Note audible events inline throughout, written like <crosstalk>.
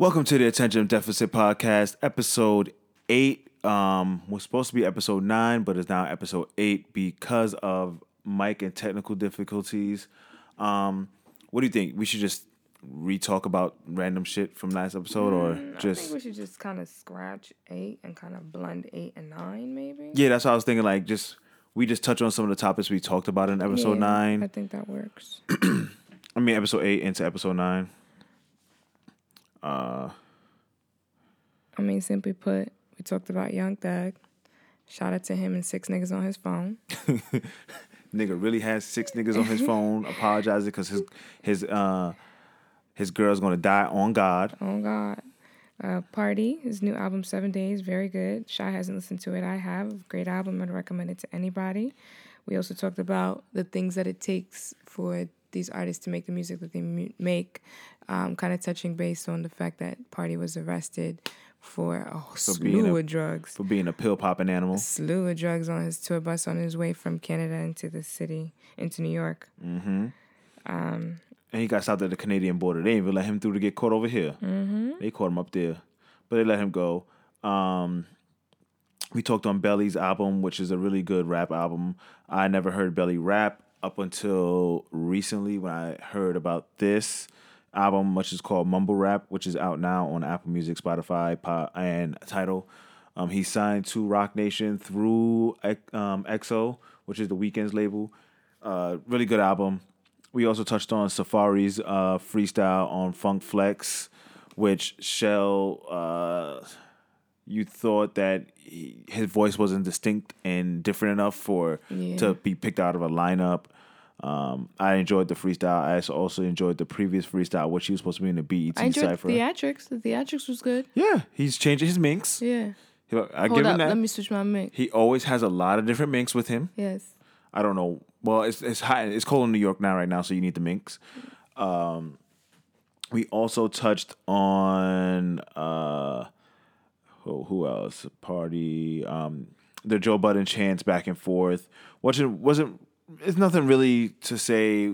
Welcome to the Attention Deficit Podcast, episode eight. Um, was supposed to be episode nine, but it's now episode eight because of mic and technical difficulties. Um, what do you think? We should just re-talk about random shit from last episode, or Mm, I just think we should just kind of scratch eight and kind of blend eight and nine, maybe. yeah? That's what I was thinking. Like, just we just touch on some of the topics we talked about in episode Yeah, I think that works. <clears throat> I mean, episode eight into episode nine. Uh, I mean, simply put, we talked about Young Thug. Shout out to him and six niggas on his phone. <laughs> nigga really has six niggas on his phone <laughs> apologizing because his his uh his girl's gonna die on God. Oh God. Uh, Party, his new album Seven Days, very good. Shy hasn't listened to it. I have. Great album. I'd recommend it to anybody. We also talked about the things that it takes for these artists to make the music that they mu- make, um, kind of touching base on the fact that Party was arrested for a being slew a- of drugs. For being a pill popping animal. slew of drugs on his tour bus on his way from Canada into the city, into New York. And he got stopped at the Canadian border. They didn't even let him through to get caught over here. Mm-hmm. They caught him up there. But they let him go. Um we talked on Belly's album, which is a really good rap album. I never heard Belly rap up until recently when I heard about this album, which is called Mumble Rap, which is out now on Apple Music, Spotify, Po- and Tidal. Um, he signed to Roc Nation through um, XO, which is the Weeknd's label. Uh, really good album. We also touched on Safaree's uh, freestyle on Funk Flex, which Shell, uh, you thought that he, his voice wasn't distinct and different enough for Yeah. to be picked out of a lineup. Um, I enjoyed the freestyle. I also enjoyed the previous freestyle, which he was supposed to be in the BET I enjoyed cipher. the theatrics. The theatrics was good. yeah, he's changing his minks. Yeah. He- I Hold give him up. that. Let me switch my mix. he always has a lot of different minks with him. Yes. I don't know. Well, it's it's hot. It's cold in New York now, right now, so you need the minks. Um, we also touched on uh, who, who else? Party. Um, the Joe Budden chants back and forth. Wasn't wasn't. It's nothing really to say.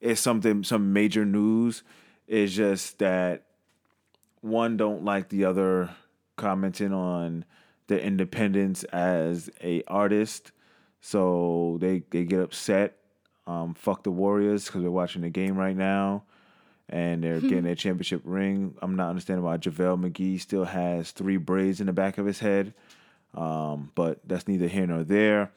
It's something some major news. It's just that one don't like the other commenting on their independence as a artist so they they get upset um fuck the warriors because they're watching the game right now and they're <laughs> getting their championship ring i'm not understanding why javale mcgee still has three braids in the back of his head um but that's neither here nor there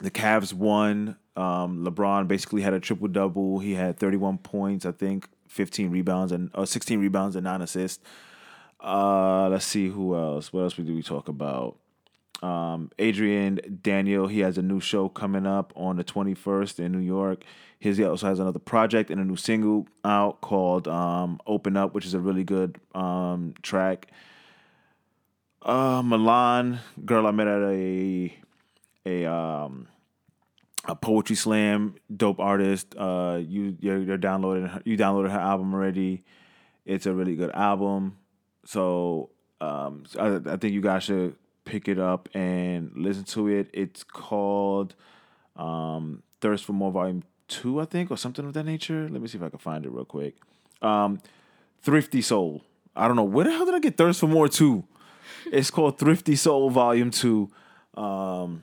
the Cavs won. Um, LeBron basically had a triple double. He had 31 points, I think, 15 rebounds and uh, 16 rebounds and nine assists. Uh, let's see who else. What else do we talk about? Um, Adrian Daniel, he has a new show coming up on the 21st in New York. His he also has another project and a new single out called um, "Open Up," which is a really good um, track. Uh, Milan, girl I met at a a um a poetry slam, dope artist. Uh, you you're, you're downloading you downloaded her album already. It's a really good album. So um, I, I think you guys should pick it up and listen to it. It's called um, Thirst for More Volume Two, I think, or something of that nature. Let me see if I can find it real quick. Um, Thrifty Soul. I don't know where the hell did I get Thirst for More Two. It's called Thrifty Soul Volume Two. Um,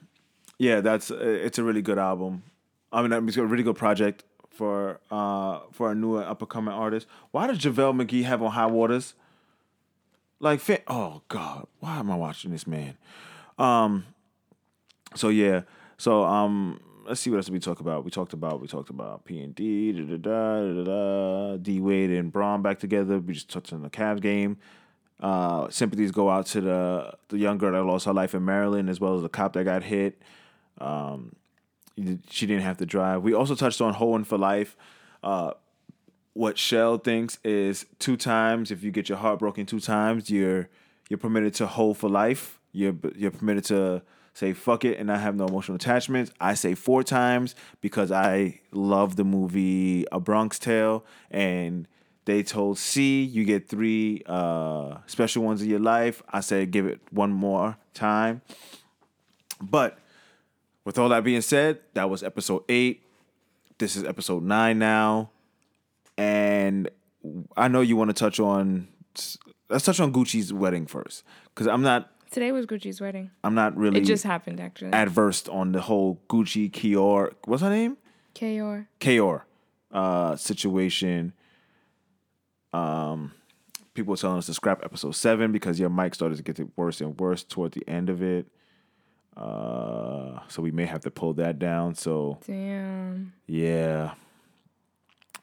yeah, that's it's a really good album. I mean, it's a really good project for uh for a new up and coming artist. Why does JaVale McGee have on High Waters? Like, oh God, why am I watching this man? Um, so yeah, so um, let's see what else we talk about. We talked about we talked about P and D, da da da da da. D Wade and Bron back together. We just touched on the Cavs game. Uh, sympathies go out to the the young girl that lost her life in Maryland, as well as the cop that got hit. Um, she didn't have to drive. We also touched on Hoeing for life. Uh, what Shell thinks is two times. If you get your heart broken two times, you're you're permitted to hold for life. You're you're permitted to say fuck it and I have no emotional attachments. I say four times because I love the movie A Bronx Tale and they told C you get three uh, special ones in your life. I said give it one more time. But with all that being said, that was episode eight. This is episode nine now. And I know you want to touch on let's touch on Gucci's wedding first, because I'm not Today was Gucci's wedding. I'm not really It just happened actually. adverse on the whole Gucci Ka'oir. What's her name? Ka'oir. Ka'oir uh, situation. Um, people were telling us to scrap episode seven because your mic started to get worse and worse toward the end of it. Uh, so we may have to pull that down. So Damn. yeah,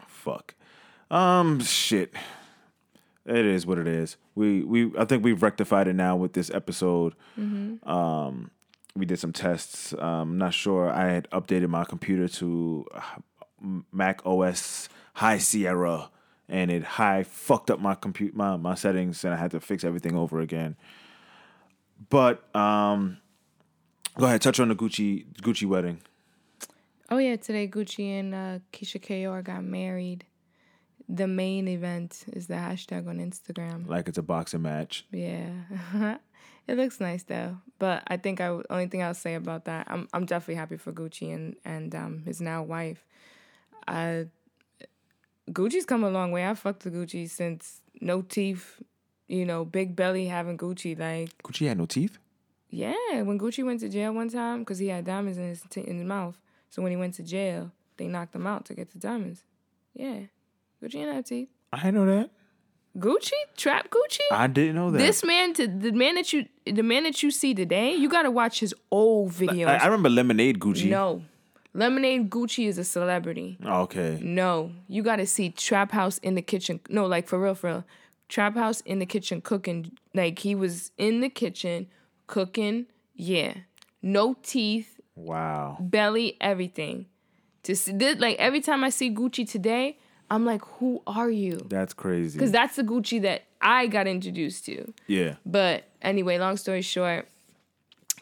fuck. Um, shit. It is what it is. We we I think we've rectified it now with this episode. Um, we did some tests. Um, not sure. I had updated my computer to Mac OS High Sierra, and it high fucked up my compute my my settings, and I had to fix everything over again. But um, go ahead, touch on the Gucci Gucci wedding. Oh yeah, today Gucci and uh, Keyshia Ka'oir got married. The main event is the hashtag on Instagram. Like it's a boxing match. Yeah, <laughs> it looks nice though. But I think I only thing I'll say about that, I'm I'm definitely happy for Gucci and and um his now wife. Uh, Gucci's come a long way. I fucked with Gucci since no teeth, you know, big belly having Gucci. Like Gucci had no teeth. yeah, when Gucci went to jail one time because he had diamonds in his t- in his mouth. So when he went to jail, they knocked him out to get the diamonds. Yeah, Gucci didn't have teeth. I didn't know that. Gucci trap Gucci. I didn't know that. This man, to the man that you, the man that you see today, you gotta watch his old videos. I, I remember Lemonade Gucci. no, Lemonade Gucci is a celebrity. Okay. No, you gotta see Trap House in the kitchen. No, like for real, for real. Trap House in the kitchen cooking. Like he was in the kitchen cooking. Yeah, no teeth, Wow. belly, everything. To see, this, like every time I see Gucci today, I'm like, who are you? That's crazy. Because that's the Gucci that I got introduced to. yeah. But anyway, long story short,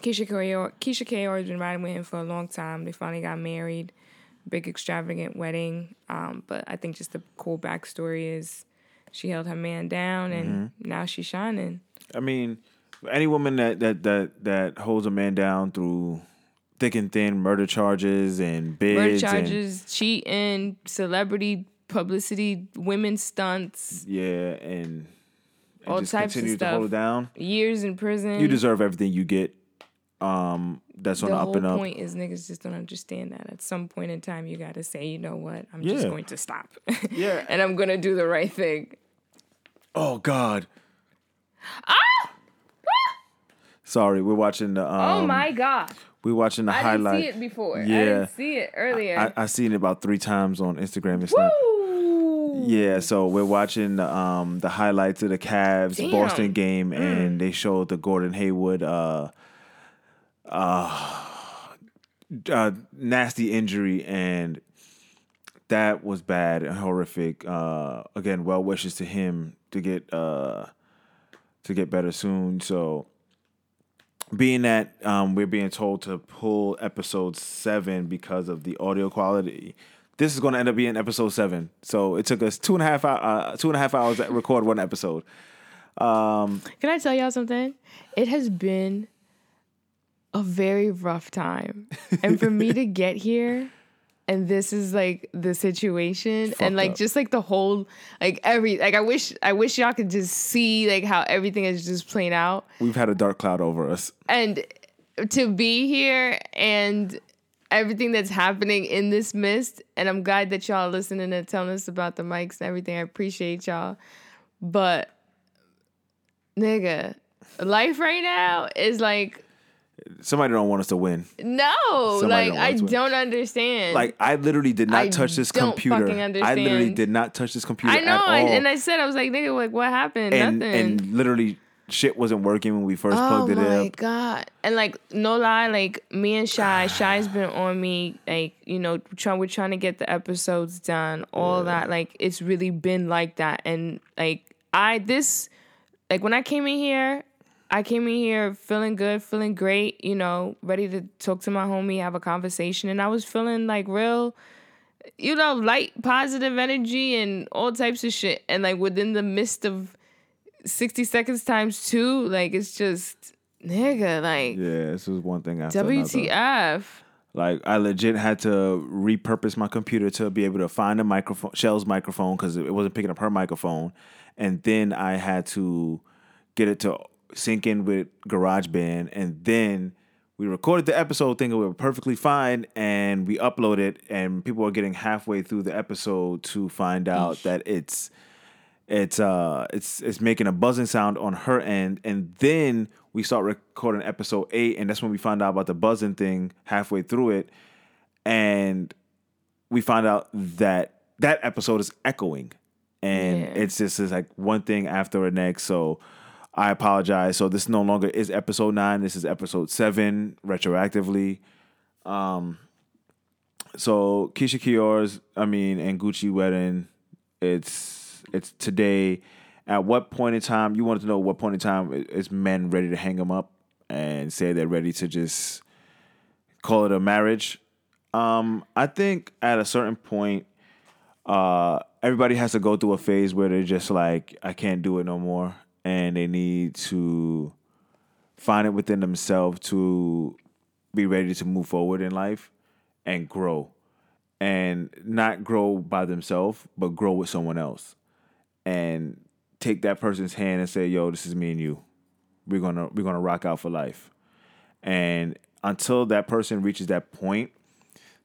Keyshia Ka'oir, Keyshia Ka'oir has been riding with him for a long time. They finally got married, big extravagant wedding. Um, but I think just the cool backstory is she held her man down, and now she's shining. I mean, any woman that that that that holds a man down through thick and thin murder charges and bids Murder and charges, cheating, celebrity publicity, women stunts, yeah, and, and All just types of continue to stuff. hold it down. years in prison. You deserve everything you get. Um, that's on the the up whole and up. point is niggas just don't understand that. At some point in time, you got to say, you know what? I'm just going to stop. <laughs> Yeah. and I'm gonna do the right thing. Oh God. Ah! Sorry, we're watching the. Um, Ah! oh my god! We're watching the I highlight. didn't see it before. I Yeah. didn't see it earlier. I, I seen it about three times on Instagram and Snap. Woo! Yeah, so we're watching the um the highlights of the Cavs Damn. Mm. Boston game, and they showed the Gordon Hayward uh uh, uh nasty injury, and that was bad and horrific. Uh, again, well wishes to him to get uh to get better soon. So. Being that um, we're being told to pull episode seven because of the audio quality, this is going to end up being episode seven. So it took us two and a half hour, uh, two and a half hours to record one episode. Um, Can I tell y'all something? It has been a very rough time, and for me to get here. And this is like the situation, and like up. just like the whole, like every, like I wish, I wish y'all could just see like how everything is just playing out. we've had a dark cloud over us. and to be here and everything that's happening in this mist and i'm glad that y'all are listening and telling us about the mics and everything. I appreciate y'all. But nigga life right now is like Somebody don't want us to win. no Somebody like don't i don't understand. Like I literally did not I touch this computer. I literally did not touch this computer i know at all. I, and i said i was like nigga like what happened? And, nothing. and literally shit wasn't working when we first Oh plugged it in. Oh my god! And like no lie, like me and Shy, Shy's been on me. Like you know, trying we're trying to get the episodes done. All that like it's really been like that. And like I this like when I came in here, I came in here feeling good, feeling great. You know, ready to talk to my homie, have a conversation, and I was feeling like real. You know, light, positive energy and all types of shit. And like within the midst of 60 seconds times two, like it's just nigga, like Yeah, this was one thing after another. WTF. Like I legit had to repurpose my computer to be able to find a microphone, Shell's microphone, because it wasn't picking up her microphone, and then I had to get it to sync in with GarageBand, and then we recorded the episode thinking we were perfectly fine, and we uploaded, and people are getting halfway through the episode to find out Eesh. that it's it's uh it's it's making a buzzing sound on her end, and then we start recording episode eight, and that's when we find out about the buzzing thing halfway through it, and we find out that that episode is echoing, and yeah. it's just it's like one thing after the next. So I apologize. So this no longer is episode nine. This is episode seven retroactively. Um. So Keyshia Ka'oir's, I mean, and Gucci wedding. It's it's today. At what point in time you wanted to know? What point in time is men ready to hang them up and say they're ready to just call it a marriage? Um, I think at a certain point, uh, everybody has to go through a phase where they're just like, I can't do it no more, and they need to find it within themselves to be ready to move forward in life and grow, and not grow by themselves, but grow with someone else, and take that person's hand and say, "Yo, this is me and you. We're gonna we're gonna rock out for life." And until that person reaches that point,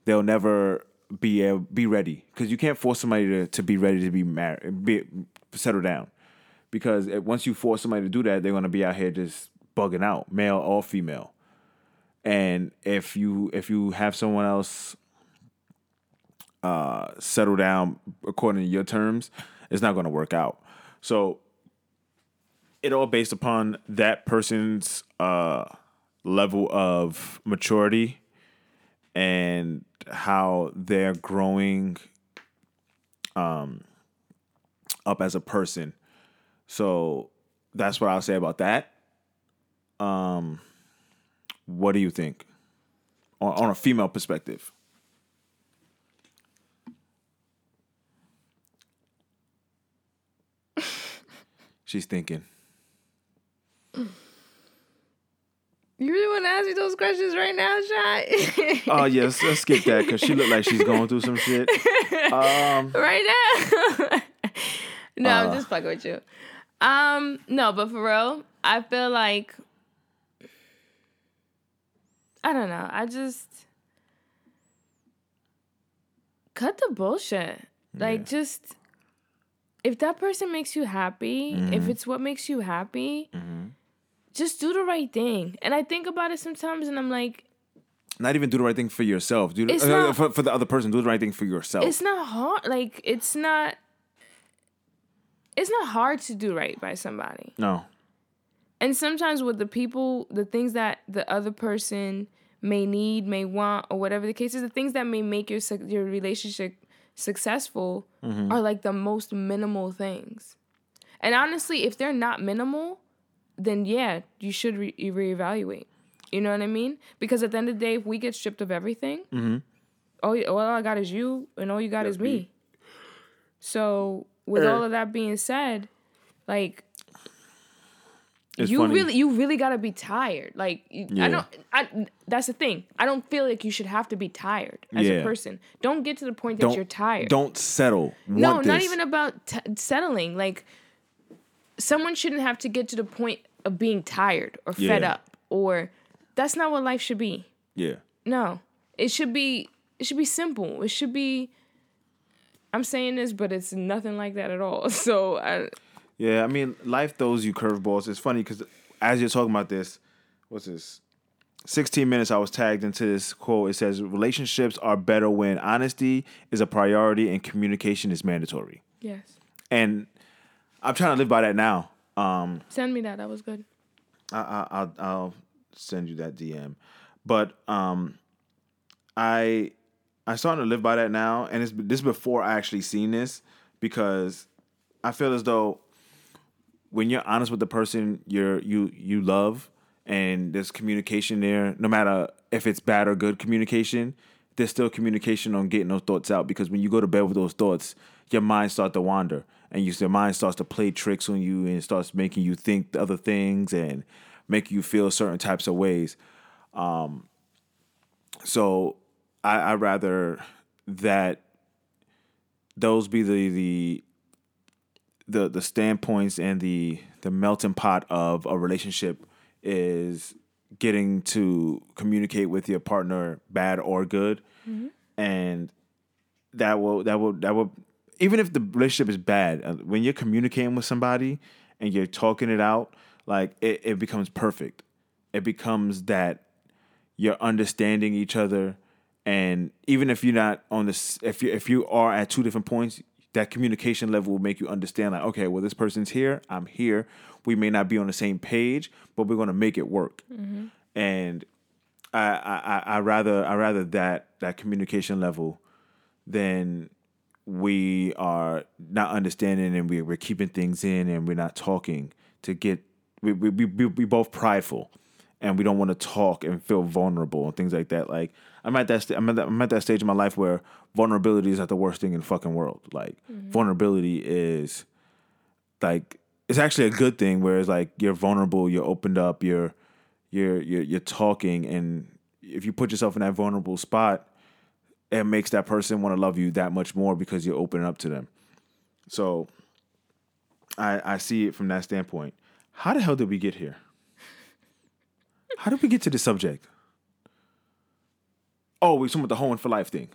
they'll never be able, be ready because you can't force somebody to, to be ready to be married, be settle down. Because once you force somebody to do that, they're gonna be out here just bugging out, male or female. And if you if you have someone else uh, settle down according to your terms, it's not gonna work out. So it all based upon that person's uh, level of maturity and how they're growing um, up as a person. So that's what I'll say about that. Um, what do you think on, on a female perspective? She's thinking. You really want to ask me those questions right now, Shy? oh <laughs> yes, let's skip that because she looked like she's going through some shit. Um, <laughs> right now. <laughs> no, uh, I'm just fucking with you. Um, no, but for real, I feel like I don't know. I just cut the bullshit. Like, yeah. just if that person makes you happy, mm-hmm. if it's what makes you happy, mm-hmm. just do the right thing. And I think about it sometimes, and I'm like, not even do the right thing for yourself. Do uh, not, for, for the other person. Do the right thing for yourself. It's not hard. Like it's not. It's not hard to do right by somebody. No. And sometimes with the people, the things that the other person may need, may want, or whatever the case is, the things that may make your your relationship successful mm-hmm. are like the most minimal things. And honestly, if they're not minimal, then yeah, you should re- reevaluate. You know what I mean? Because at the end of the day, if we get stripped of everything, mm-hmm. all, all I got is you, and all you got is me. So, with er. all of that being said, like it's you funny. really you really gotta be tired. Like yeah. I don't. I that's the thing. I don't feel like you should have to be tired as yeah. a person. Don't get to the point that don't, you're tired. Don't settle. Want no, this. not even about t- settling. Like someone shouldn't have to get to the point of being tired or fed up or that's not what life should be. Yeah. No, it should be. It should be simple. It should be. I'm saying this, but it's nothing like that at all. <laughs> So I yeah, I mean, life throws you curveballs. It's funny because as you're talking about this, what's this? 16 minutes, I was tagged into this quote. It says, Relationships are better when honesty is a priority and communication is mandatory. Yes. And I'm trying to live by that now. Um, send me that. That was good. I, will I'll send you that DM. But um, I I starting to live by that now, and it's this before I actually seen this because I feel as though when you're honest with the person you're you you love and there's communication there, no matter if it's bad or good communication, there's still communication on getting those thoughts out because when you go to bed with those thoughts, your mind starts to wander and you, your mind starts to play tricks on you and starts making you think other things and make you feel certain types of ways. Um, so I I rather that those be the the the the standpoints and the the melting pot of a relationship is getting to communicate with your partner bad or good. And that will that will that will even if the relationship is bad uh, when you're communicating with somebody and you're talking it out like it, it becomes perfect. It becomes that you're understanding each other. And even if you're not on this if you if you are at two different points that communication level will make you understand like okay well this person's here i'm here. We may not be on the same page but we're going to make it work. Mm-hmm. And I, I i i rather i rather that that communication level than we are not understanding and we, we're keeping things in and we're not talking to get we we we, we, we both prideful and we don't want to talk and feel vulnerable and things like that. Like i'm at that st- I'm, at that I'm at that stage in my life where vulnerability is not the worst thing in the fucking world like mm-hmm. vulnerability is like it's actually a good thing where it's like you're vulnerable you're opened up you're you're you're, you're talking and if you put yourself in that vulnerable spot it makes that person want to love you that much more because you're opening up to them. So I I see it from that standpoint. How the hell did we get here? How did we get to this subject? Oh, we're talking about the Hoeing for life thing.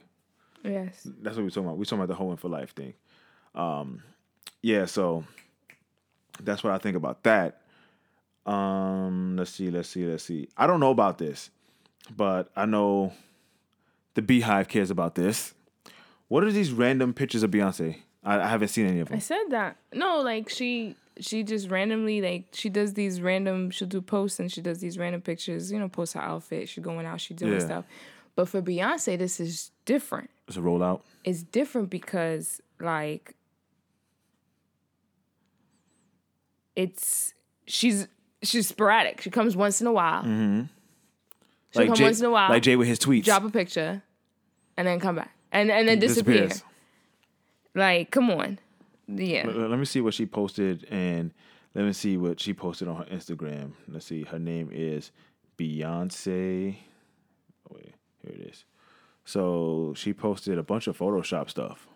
Yes. That's what we're talking about. We're talking about the Hoeing for life thing. Um, yeah, so that's what I think about that. Um, let's see, let's see, let's see. I don't know about this, but I know the BeyHive cares about this. What are these random pictures of Beyonce? I, I haven't seen any of them. I said that. No, like she she just randomly like she does these random she'll do posts and she does these random pictures, you know, post her outfit, she going out, she doing Yeah. stuff. But for Beyonce, this is different. It's a rollout. It's different because like it's she's she's sporadic. She comes once in a while. Mm-hmm. She'll come Jay, once in a while. like Jay with his tweets. drop a picture, and then come back, and and then disappear. disappears. Like, come on, yeah. Let let me see what she posted and let me see what she posted on her Instagram. Let's see. Her name is Beyonce. Oh, wait, here it is. So she posted a bunch of Photoshop stuff.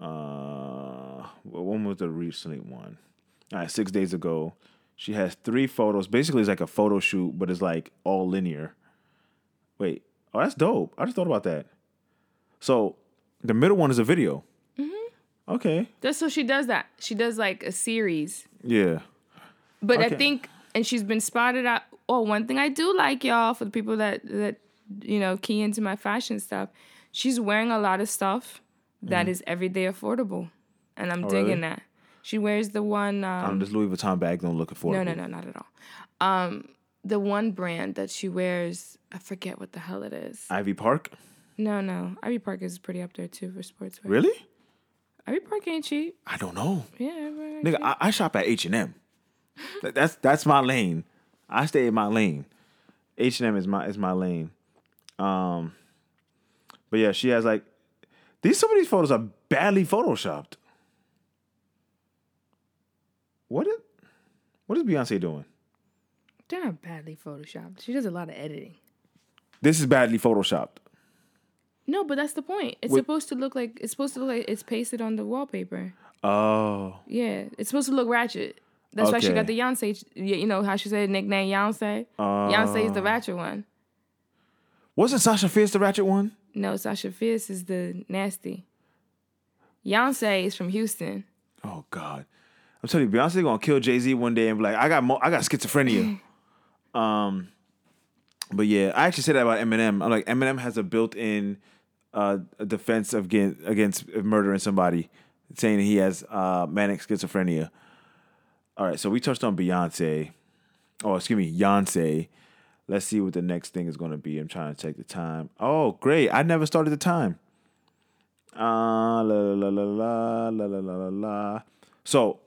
Uh, when was the recent one? All right, six days ago. She has three photos. Basically, it's like a photo shoot, but it's like all linear. Wait, oh, that's dope. I just thought about that. So the middle one is a video. Okay. That's so she does that. She does like a series. Yeah. But I think, and she's been spotted out. Oh, one thing I do like, y'all, for the people that that you know key into my fashion stuff, she's wearing a lot of stuff that is everyday affordable, and I'm. Oh, digging really? that. She wears the one. Um, Um, this Louis Vuitton bag don't look affordable. no, no, no, not at all. Um, the one brand that she wears, I forget what the hell it is. Ivy Park. No, no, Ivy Park is pretty up there too for sportswear. Really? Ivy Park ain't cheap. I don't know, Yeah, nigga. I, I shop at H and M. That's that's my lane. I stay in my lane. H and M is my is my lane. Um, but yeah, she has like these. Some of these photos are badly photoshopped. What is what is Beyonce doing? They're not badly photoshopped. She does a lot of editing. This is badly photoshopped. No, but that's the point. It's supposed to look like it's supposed to look like it's pasted on the wallpaper. Oh, Yeah, it's supposed to look ratchet. That's why she got Okay. the Yoncé. You know how she said nickname Yoncé. Yoncé is the ratchet one. Wasn't Sasha Fierce the ratchet one? No, Sasha Fierce is the nasty. Yoncé is from Houston. Oh God, I'm telling you, Beyonce gonna kill Jay Z one day and be like, I got mo- I got schizophrenia. <laughs> um, but yeah, I actually said that about Eminem. I'm like, Eminem has a built-in uh, defense of against, against murdering somebody, saying he has uh, manic schizophrenia. All right, so we touched on Beyonce. Oh, excuse me, Beyonce. Let's see what the next thing is going to be. I'm trying to check the time. Oh, great! I never started the time. Uh, la la la la la la la la la. So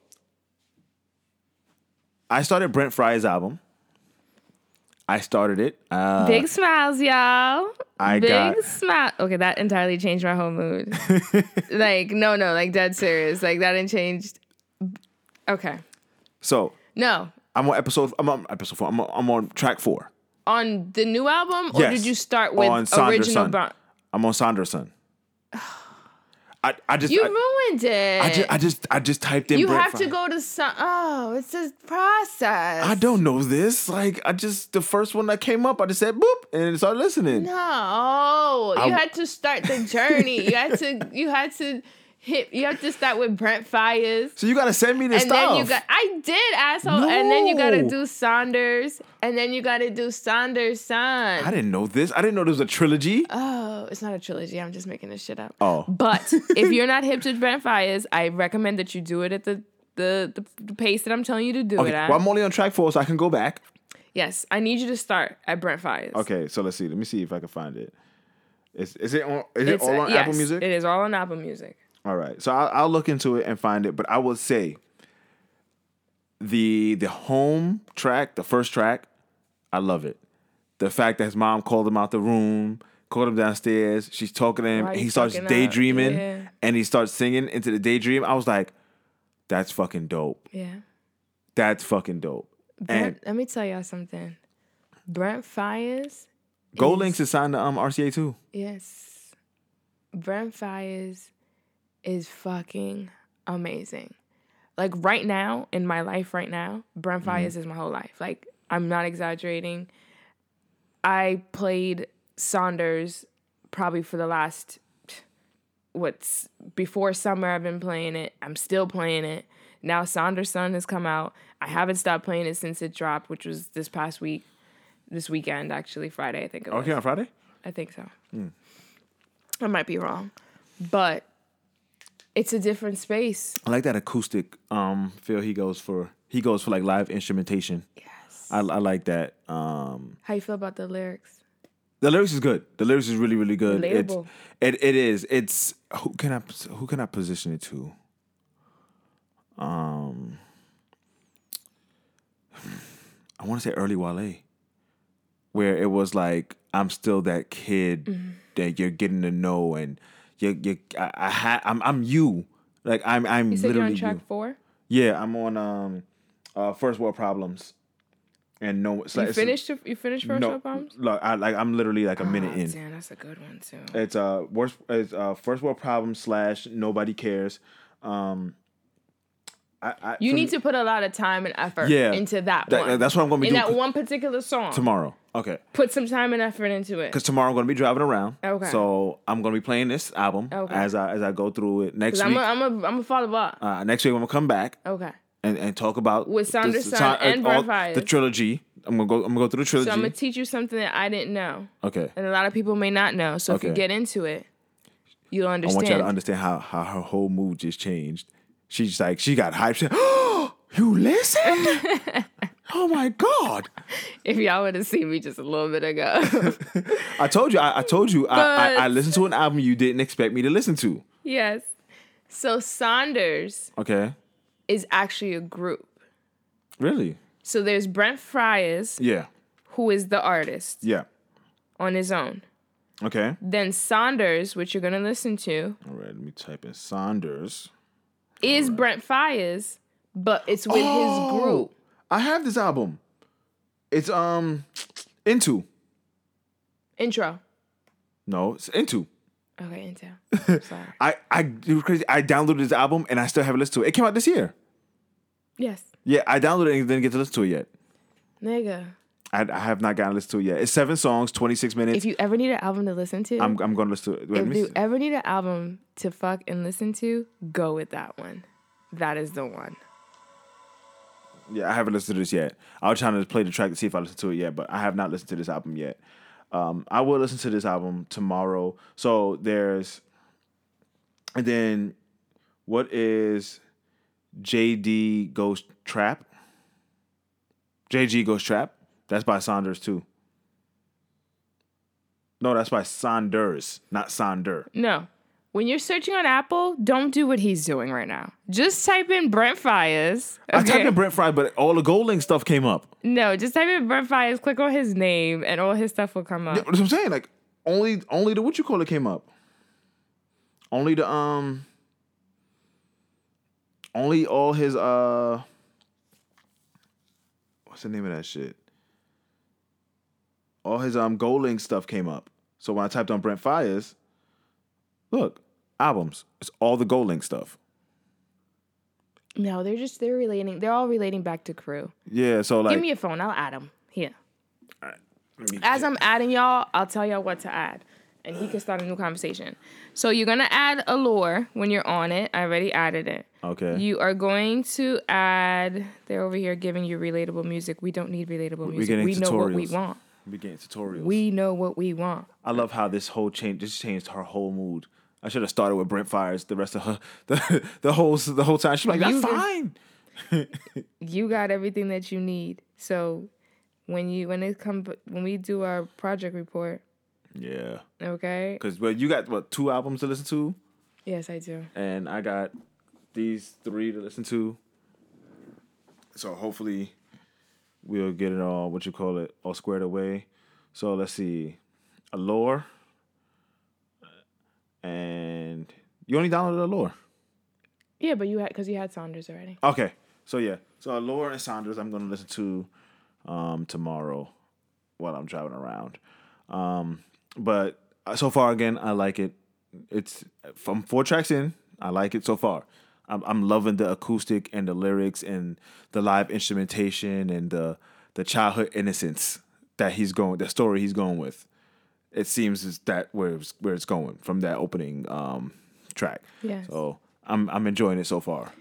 I started Brent Faiyaz's album. I started it. Uh, Big smiles, y'all. I Big got- smile. Okay, that entirely changed my whole mood. <laughs> like, no, no, like dead serious. Like that didn't change. Okay. so No. I'm on episode. I'm on episode four. I'm on, I'm on track four. On the new album, or Yes. did you start with On original Brown? I'm on Sonder Son. I, I just You I, ruined it. I just I just I just typed in. you have to go to some. Oh, it's a process. I don't know this. Like I just the first one that came up, I just said boop and started listening. No, you had to start the journey. you had to. You had to hit. You have to start with Brent Faiyaz. So you gotta send me this And stuff. then you got, I did, asshole. And then you gotta do Sonder. And then you gotta do Sonder Son. I didn't know this. I didn't know there was a trilogy. Oh, it's not a trilogy. I'm just making this shit up. Oh. But <laughs> if you're not hip to Brent Faiyaz, I recommend that you do it at the the, the, the pace that I'm telling you to do Okay, it at. well I'm only on track four, so I can go back. yes, I need you to start at Brent Faiyaz. Okay, so let's see. Let me see if I can find it. Is, is it on? Is it all on yes, Apple Music? It is all on Apple Music. All right, so I'll, I'll look into it and find it. But I will say, the the home track, the first track, I love it. The fact that his mom called him out the room, called him downstairs. She's talking to him. He starts daydreaming, yeah. and he starts singing into the daydream. I was like, "That's fucking dope. Yeah. That's fucking dope." Brent, And let me tell y'all something. Brent Faiyaz, Gold Links is signed to um RCA too. yes. Brent Faiyaz is fucking amazing. Like right now, in my life right now, Brent Mm-hmm. Fires is my whole life. Like, I'm not exaggerating. I played Sonder probably for the last what's before summer I've been playing it. I'm still playing it. Now Sonder Son has come out. I haven't stopped playing it since it dropped, which was this past week. This weekend actually, Friday, I think it was. Okay, on Friday. I think so. I might be wrong. But it's a different space. I like that acoustic um feel he goes for. He goes for like live instrumentation. Yes. I, I like that. Um, How you feel about the lyrics? the lyrics is good. The lyrics is really really good. It's, it it is. It's who can I who can I position it to? Um, I want to say early Wale, where it was like I'm still that kid Mm-hmm. that you're getting to know and you you I, I ha, I'm I'm you. Like I'm I'm You said you're literally on track you. four? Yeah, I'm on um uh first world problems. And no it's You like- it's- finished you finished first no, World Problems? Look, I like I'm literally like a minute Oh, in. Damn, that's a good one too. It's uh worst it's uh first world problem slash nobody cares. Um I, I You need me- to put a lot of time and effort Yeah, into that, that- one. that's what I'm gonna be in that one particular song. tomorrow. Okay. Put some time and effort into it. Because tomorrow I'm gonna be driving around. Okay. So I'm gonna be playing this album Okay. as I as I go through it next 'Cause I'm week. a, I'm a, I'm a follow up. uh, next week I'm gonna come back Okay. and, and talk about With the- Sonder the- and all- the trilogy. I'm gonna go. I'm gonna go through the trilogy. So I'm gonna teach you something that I didn't know, okay. and a lot of people may not know. So if you get into it, you'll understand. I want y'all to understand how, how her whole mood just changed. She's like, she got hyped. She, <gasps> oh, you listened? <laughs> oh my God. if y'all would have seen me just a little bit ago. <laughs> I told you, I, I told you, I, I, I listened to an album you didn't expect me to listen to. yes. So Sonder Okay. is actually a group. Really? So there's Brent Faiyaz, Yeah. who is the artist Yeah. on his own. Okay. Then Sonder, which you're gonna listen to, All right, let me type in Sonder. is Brent Faiyaz, but it's with Oh. his group. I have this album. It's um Into. Intro. No, it's Into. Okay, Intel. <laughs> Sorry. I I it was crazy. I downloaded this album and I still haven't listened to it. It came out this year. Yes. Yeah, I downloaded it and didn't get to listen to it yet. Nigga. I, I have not gotten to listen to it yet. It's seven songs, 26 minutes. If you ever need an album to listen to, I'm, I'm going to listen to it. Wait, if you see. ever need an album to fuck and listen to, go with that one. That is the one. Yeah, I haven't listened to this yet. I was trying to play the track to see if I listened to it yet, but I have not listened to this album yet. Um, I will listen to this album tomorrow. So there's, and then what is JD Ghost Trap? JG Ghost Trap. That's by Saunders too. No, that's by Saunders, not Sonder. No. When you're searching on Apple, don't do what he's doing right now. Just type in Brent Faiyaz. I typed okay? in Brent Fry, but all the GoldLink stuff came up. No, just type in Brent Faiyaz, click on his name, and all his stuff will come up. That's what I'm saying. Like only only the what you call it came up. Only the um only all his uh what's the name of that shit? All his um GoldLink stuff came up. So when I typed on Brent Faiyaz, look, albums. It's all the GoldLink stuff. No, they're just they're relating. They're all relating back to crew. Yeah, so like Give me a phone. I'll add them here. let me- As I'm adding y'all, I'll tell y'all what to add, and he can start a new conversation. So you're gonna add Allure when you're on it. I already added it. okay. You are going to add. They're over here giving you relatable music. We don't need relatable music. We know what we want. we getting tutorials. We know what we want. I love how this whole change just changed her whole mood. I should have started with Brent Faiyaz the rest of her <laughs> the, the whole the whole time. She's like, that's You fine. <laughs> You got everything that you need. So when you when it come when we do our project report, Yeah, okay? because well, you got what two albums to listen to, Yes, I do. and I got these three to listen to. So hopefully, we'll get it all what you call it all squared away. So let's see, Allure, and you only downloaded Allure. Yeah, but you had because you had Sonder already. Okay. So yeah. So Laura and Sonder I'm gonna listen to um tomorrow while I'm driving around. Um but so far again I like it. It's from four tracks in, I like it so far. I'm I'm loving the acoustic and the lyrics and the live instrumentation and the the childhood innocence that he's going the story he's going with. It seems is that where it's, where it's going from that opening um track. Yeah. So I'm I'm enjoying it so far.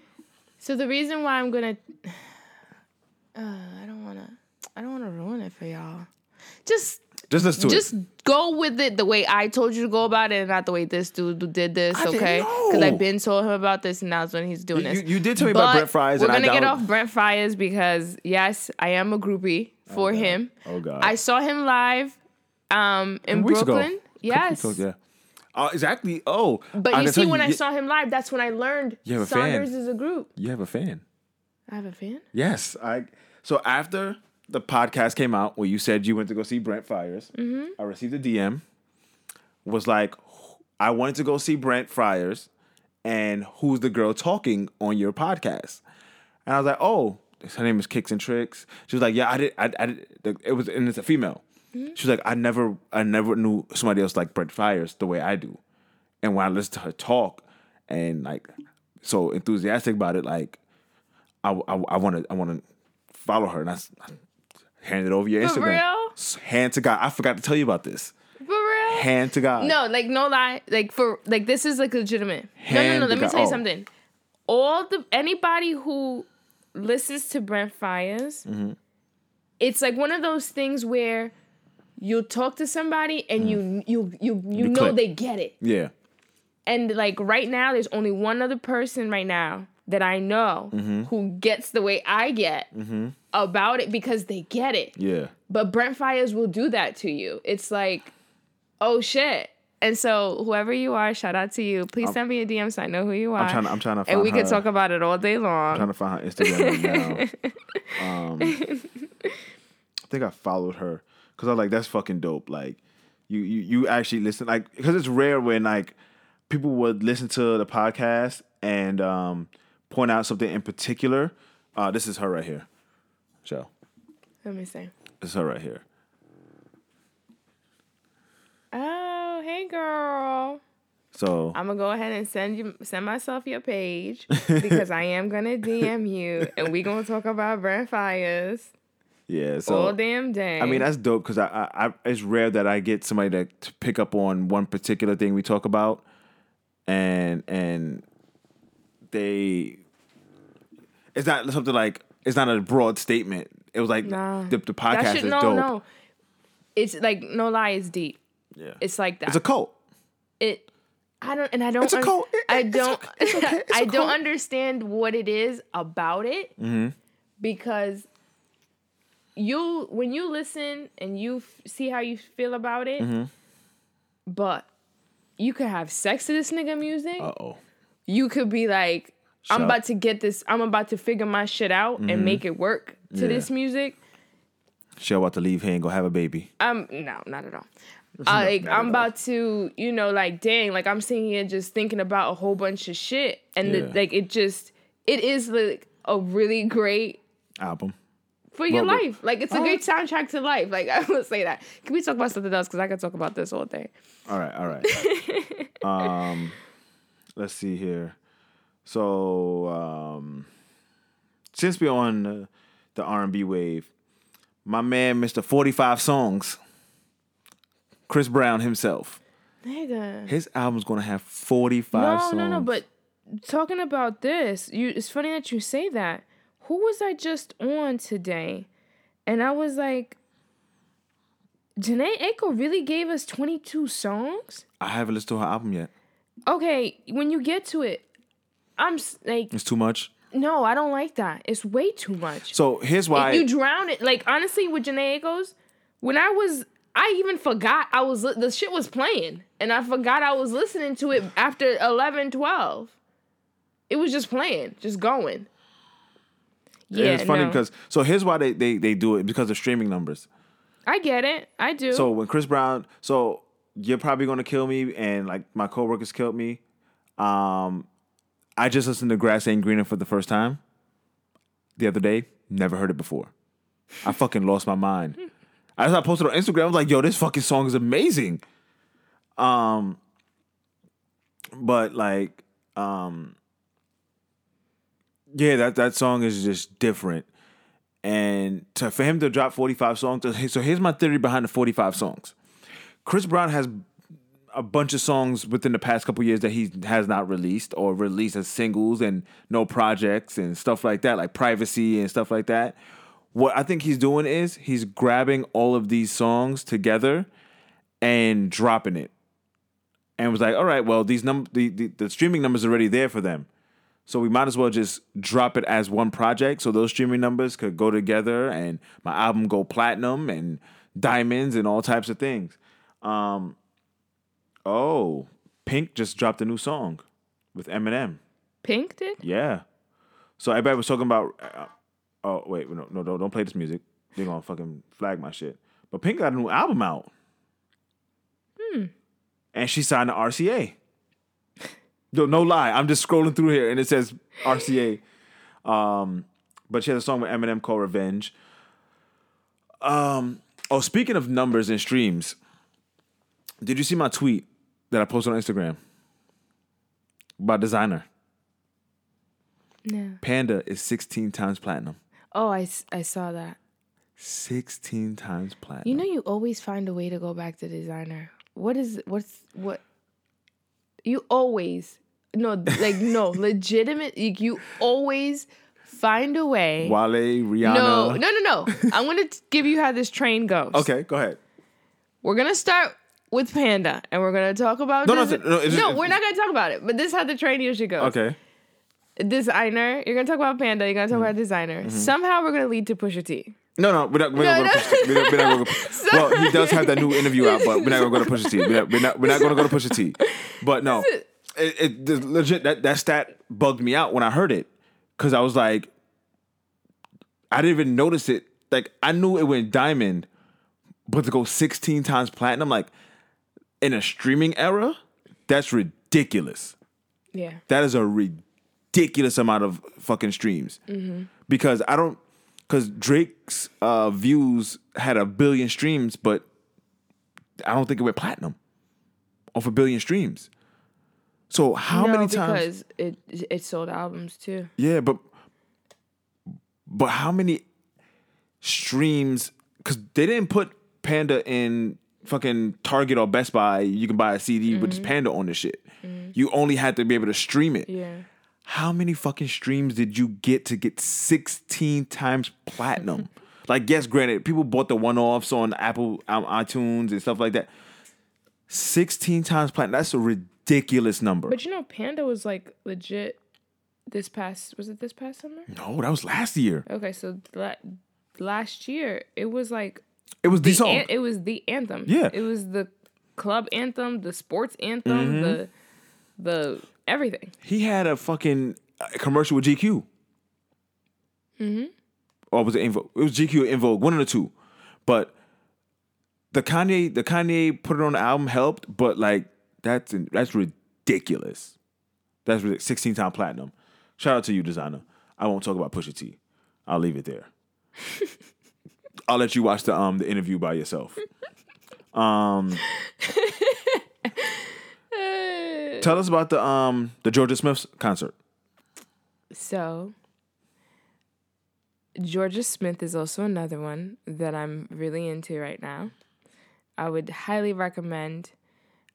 So the reason why I'm gonna, <sighs> uh, I don't wanna, I don't wanna ruin it for y'all. Just, Just listen to it. just go with it the way I told you to go about it, and not the way this dude did this. I okay? Because I've been told him about this, and that's when he's doing You- this. you- you did tell me about But Brent Faiyaz, We're and I gonna get off Brent Faiyaz because yes, I am a groupie for him. Oh God. I saw him live, um, in weeks ago. Brooklyn. Yes. Ago, yeah. Oh, exactly. Oh, But I you see, when I saw him live, that's when I learned You have a fan. Sonder is a group. you have a fan. I have a fan. Yes, I. So after the podcast came out, where you said you went to go see Brent Faiyaz, Mm-hmm. I received a DM. Was like, I wanted to go see Brent Faiyaz, and who's the girl talking on your podcast? And I was like, oh, her name is Kicks and Tricks. She was like, yeah, I did. I, I did. It was, and it's a female. Mm-hmm. She was like, I never, I never knew somebody else like Brent Faiyaz the way I do. And when I listened to her talk, and like, so enthusiastic about it, like, I I want to I want to follow her, and I, I handed over your For Instagram. real? Hand to God, I forgot to tell you about this. For real? Hand to God. No, like no lie, like for like this is like legitimate. no, no, no. Let me God. tell you Oh. something. All the anybody who listens to Brent Faiyaz, Mm-hmm. it's like one of those things where you'll talk to somebody and you you you you know click. they get it. Yeah. And like right now, there's only one other person right now that I know Mm-hmm. who gets the way I get about it because they get it. Yeah. But Brent Faiyaz will do that to you. It's like, oh shit. And so whoever you are, shout out to you. Please send me a DM so I know who you are. I'm trying. To, I'm trying to. Find and we her, can talk about it all day long. I'm Trying to find her Instagram right now. <laughs> Um, I think I followed her because I was like, that's fucking dope. Like, you you you actually listen like because it's rare when like people would listen to the podcast and um point out something in particular. Uh, this is her right here. Joe. Let me see. This is her right here. Oh, hey girl. So I'm gonna go ahead and send you send myself your page <laughs> because I am gonna DM you and we gonna talk about Brent Faiyaz yeah, so all damn day. I mean that's dope because I, I, I it's rare that I get somebody to, to pick up on one particular thing we talk about, and and they, it's not something like it's not a broad statement. It was like Nah. the, the podcast that should is no dope. no. It's like no lie, it's deep. Yeah, It's like that. it's a cult. it I don't and I don't It's a cult. It- I don't okay. It's okay. <laughs> It's I don't cult. understand what it is about it Mm-hmm. because you when you listen and you f- see how you feel about it Mm-hmm. but you could have sex to this nigga music Uh oh. you could be like I'm Shut about to get this I'm about to figure my shit out and make it work to Mm-hmm. Yeah. this music She about to leave here and go have a baby. Um, no, not at all. Uh, like not. I'm about to, you know, like dang, like I'm sitting here just thinking about a whole bunch of shit, and the, like it just, it is like a really great Album. For your Well, life. Like it's a great soundtrack to life. Like <laughs> I would say that. Can we talk about something else? Because I could talk about this all day. All right, all right. <laughs> um, let's see here. So um, since we're on uh, the R and B wave, my man, Mister Forty Five Songs, Chris Brown himself, Nigga. his album's gonna have forty five No, songs. no, no. But talking about this, you it's funny that you say that. Who was I just on today? And I was like, Jhené Aiko really gave us 22 songs? I haven't listened to her album yet. Okay, when you get to it, I'm like, It's too much. no, I don't like that. It's way too much. So here's why. you drown it. Like honestly, with Jhené Aiko's, when I was, I even forgot I was the shit was playing, and I forgot I was listening to it after 11, 12. It was just playing, just going. Yeah, it's funny no. because so here's why they, they they do it because of streaming numbers. I get it. I do. So when Chris Brown, so you're probably gonna kill me, and like my coworkers killed me. Um, I just listened to Grass Ain't Greener for the first time the other day. Never heard it before. I fucking lost my mind. <laughs> As I posted on Instagram, I was like, "Yo, this fucking song is amazing." Um, but like, um, yeah, that that song is just different. And to, for him to drop 45 songs, so here's my theory behind the 45 songs. Chris Brown has a bunch of songs within the past couple years that he has not released or released as singles and no projects and stuff like that, like privacy and stuff like that. What I think he's doing is he's grabbing all of these songs together and dropping it. And was like, all right, well, these num the, the, the streaming numbers are already there for them. So we might as well just drop it as one project so those streaming numbers could go together and my album go platinum and diamonds and all types of things. Um, oh, Pink just dropped a new song with Eminem. Pink did. Yeah. So everybody was talking about. Uh, oh wait, no, no, don't, don't play this music. They're gonna fucking flag my shit. But Pink got a new album out. Hmm. And she signed to RCA. No, no lie. I'm just scrolling through here and it says RCA. Um, but she has a song with Eminem called Revenge. Um, oh, speaking of numbers and streams, did you see my tweet that I posted on Instagram about Desiigner? No. Panda is 16 times platinum. Oh, I, I saw that. 16 times platinum. You know, you always find a way to go back to Desiigner. What is what's what? You always no like no <laughs> legitimate. You, you always find a way. Wale, Rihanna. No, no, no, no. I'm gonna give you how this train goes. Okay, go ahead. We're gonna start with Panda, and we're gonna talk about. No, no, no, it's- no, it's- we're not gonna talk about it. But this is how the train usually goes. Okay. Desiigner. You're gonna talk about Panda. You're gonna talk about Desiigner. Mm-hmm. Somehow we're gonna lead to Pusha T. No, no, we're not, we're not going to no. push. We're not, we're not gonna well, he does have that new interview out, but we're not going to go to Pusha T. We're not, we're not, we're not going to go to Pusha T. But no, it, it the legit that that stat bugged me out when I heard it because I was like, I didn't even notice it. Like I knew it went diamond, but to go 16 times platinum, like in a streaming era, that's ridiculous. Yeah. That is a ridiculous amount of fucking streams. Because I don't, because Drake's uh, views had a billion streams, but I don't think it went platinum off a billion streams. So how no, many times? because it it sold albums too. Yeah, but but how many streams? Because they didn't put Panda in fucking Target or Best Buy. You can buy a CD with just Panda on the shit. You only had to be able to stream it. Yeah. How many fucking streams did you get to get 16 times platinum? <laughs> like, yes, granted, people bought the one offs on Apple um, iTunes and stuff like that. 16 times platinum. That's a ridiculous number. But you know, Panda was like legit. This past was it this past summer? no, that was last year. Okay, so la- last year it was like It was the song. an- it was the anthem. Yeah. it was the club anthem, the sports anthem, Mm-hmm. the the everything. he had a fucking uh, commercial with GQ. Mm-hmm. Or was it In Vogue? It was GQ or In Vogue, one of the two. But the Kanye, the Kanye put it on the album helped, but like that's that's ridiculous. That's ridic- 16 time platinum. Shout out to you, Desiigner. I won't talk about Pusha T. I'll leave it there. <laughs> I'll let you watch the um the interview by yourself. <laughs> Um Tell us about the um the Jorja Smith's concert. So, Jorja Smith is also another one that I'm really into right now. I would highly recommend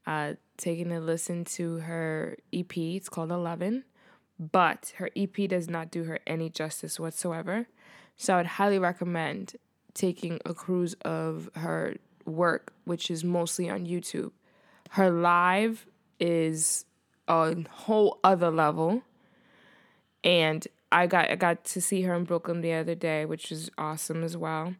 uh, taking a listen to her EP. It's called Eleven, but her EP does not do her any justice whatsoever. So I would highly recommend taking a cruise of her work, which is mostly on YouTube. Her live is a whole other level and I got I got to see her in Brooklyn the other day, which was awesome as well.